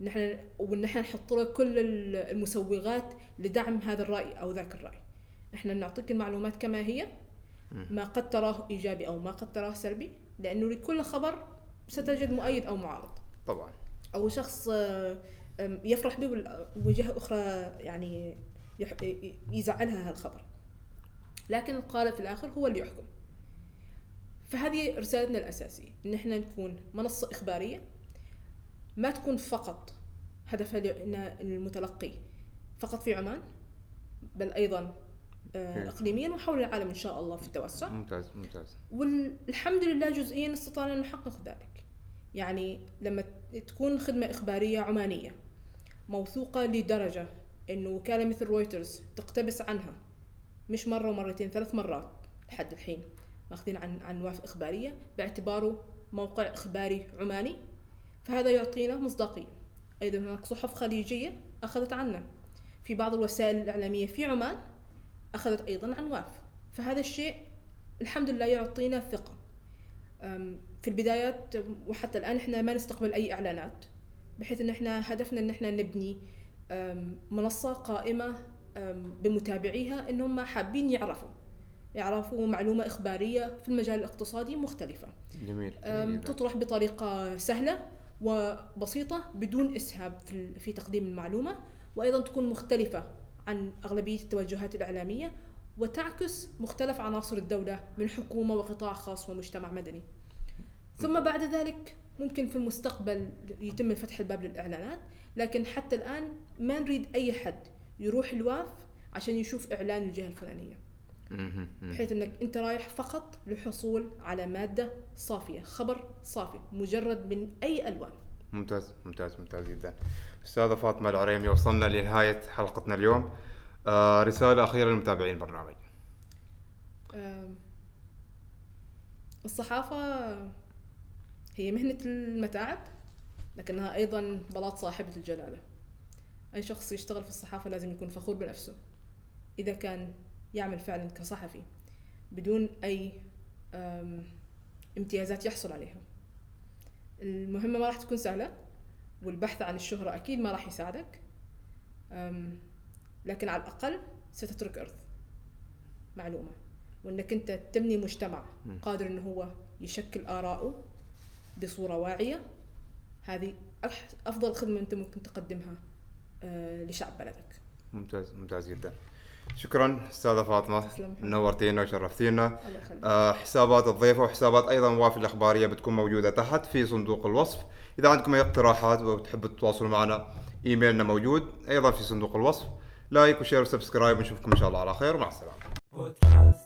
Speaker 1: نحن وإن إحنا نحط له كل ال- المسوغات لدعم هذا الرأي أو ذاك الرأي. إحنا نعطيك المعلومات كما هي ما قد تراه إيجابي أو ما قد تراه سلبي لأنه لكل خبر ستجد مؤيد أو معارض.
Speaker 2: طبعا.
Speaker 1: أو شخص آه، يفرح به وجهة أخرى يعني يزعلها هذا الخبر لكن القائد في الآخر هو اللي يحكم. فهذه رسالتنا الأساسية إن إحنا نكون منصة إخبارية ما تكون فقط هدفها المتلقي فقط في عمان بل أيضا آه،. اقليميا وحول العالم إن شاء الله في التوسع.
Speaker 2: ممتاز ممتاز.
Speaker 1: والحمد لله جزئيا استطعنا أن نحقق ذلك. يعني لما تكون خدمة إخبارية عمانية موثوقة لدرجة أنه وكالة مثل رويترز تقتبس عنها. مش مرة ومرتين ثلاث مرات لحد الحين. ماخذين عن عن واف إخبارية باعتباره موقع إخباري عماني. فهذا يعطينا مصداقية. أيضا هناك صحف خليجية أخذت عنا في بعض الوسائل الإعلامية في عمان أخذت أيضا عن واف فهذا الشيء الحمد لله يعطينا ثقة. في البدايات وحتى الآن إحنا ما نستقبل أي إعلانات. بحيث إن إحنا هدفنا إن إحنا نبني قائمة أم، بمتابعيها إن هم حابين يعرفوا. يعرفوا معلومة إخبارية في المجال الاقتصادي مختلفة.
Speaker 2: جميل. جميل.
Speaker 1: تطرح بطريقة سهلة وبسيطة بدون إسهاب في تقديم المعلومة وأيضا تكون مختلفة عن أغلبية التوجهات الإعلامية وتعكس مختلف عناصر الدولة من حكومة وقطاع خاص ومجتمع مدني. ثم بعد ذلك ممكن في المستقبل يتم فتح الباب للإعلانات لكن حتى الآن ما نريد أي حد يروح الواف عشان يشوف الفلانية.
Speaker 2: مهم، مهم.
Speaker 1: بحيث إنك أنت رايح فقط للحصول على مادة صافية خبر صافي مجرد من أي ألوان.
Speaker 2: ممتاز ممتاز ممتاز جدا. أستاذة فاطمة العريمي وصلنا لنهاية حلقتنا اليوم. آه رسالة أخيرة لمتابعين البرنامج.
Speaker 1: آم، الصحافة هي مهنة المتاعب لكنها أيضا بلاط صاحبة الجلالة. أي شخص يشتغل في الصحافة لازم يكون فخور بنفسه إذا كان يعمل فعلا كصحفي بدون آم، امتيازات يحصل عليها. المهمة ما راح تكون سهلة والبحث عن الشهرة أكيد ما راح يساعدك لكن على الأقل ستترك إرث. معلومة. وإنك أنت تبني مجتمع قادر إنه هو يشكل اراءه بصورة واعية هذه أح- أفضل خدمة أنت ممكن تقدمها آه، لشعب بلدك.
Speaker 2: ممتاز ممتاز جدا. شكرا أستاذة فاطمة.
Speaker 1: تسلم.
Speaker 2: نورتينا وشرفتينا. آه، حسابات الضيفة وحسابات أيضا وافي الإخبارية بتكون موجودة تحت في صندوق الوصف. إذا عندكم أي اقتراحات وتحبوا تتواصلوا معنا إيميلنا موجود أيضا في صندوق الوصف. like و share و subscribe ونشوفكم إن شاء الله على خير. ومع السلامة.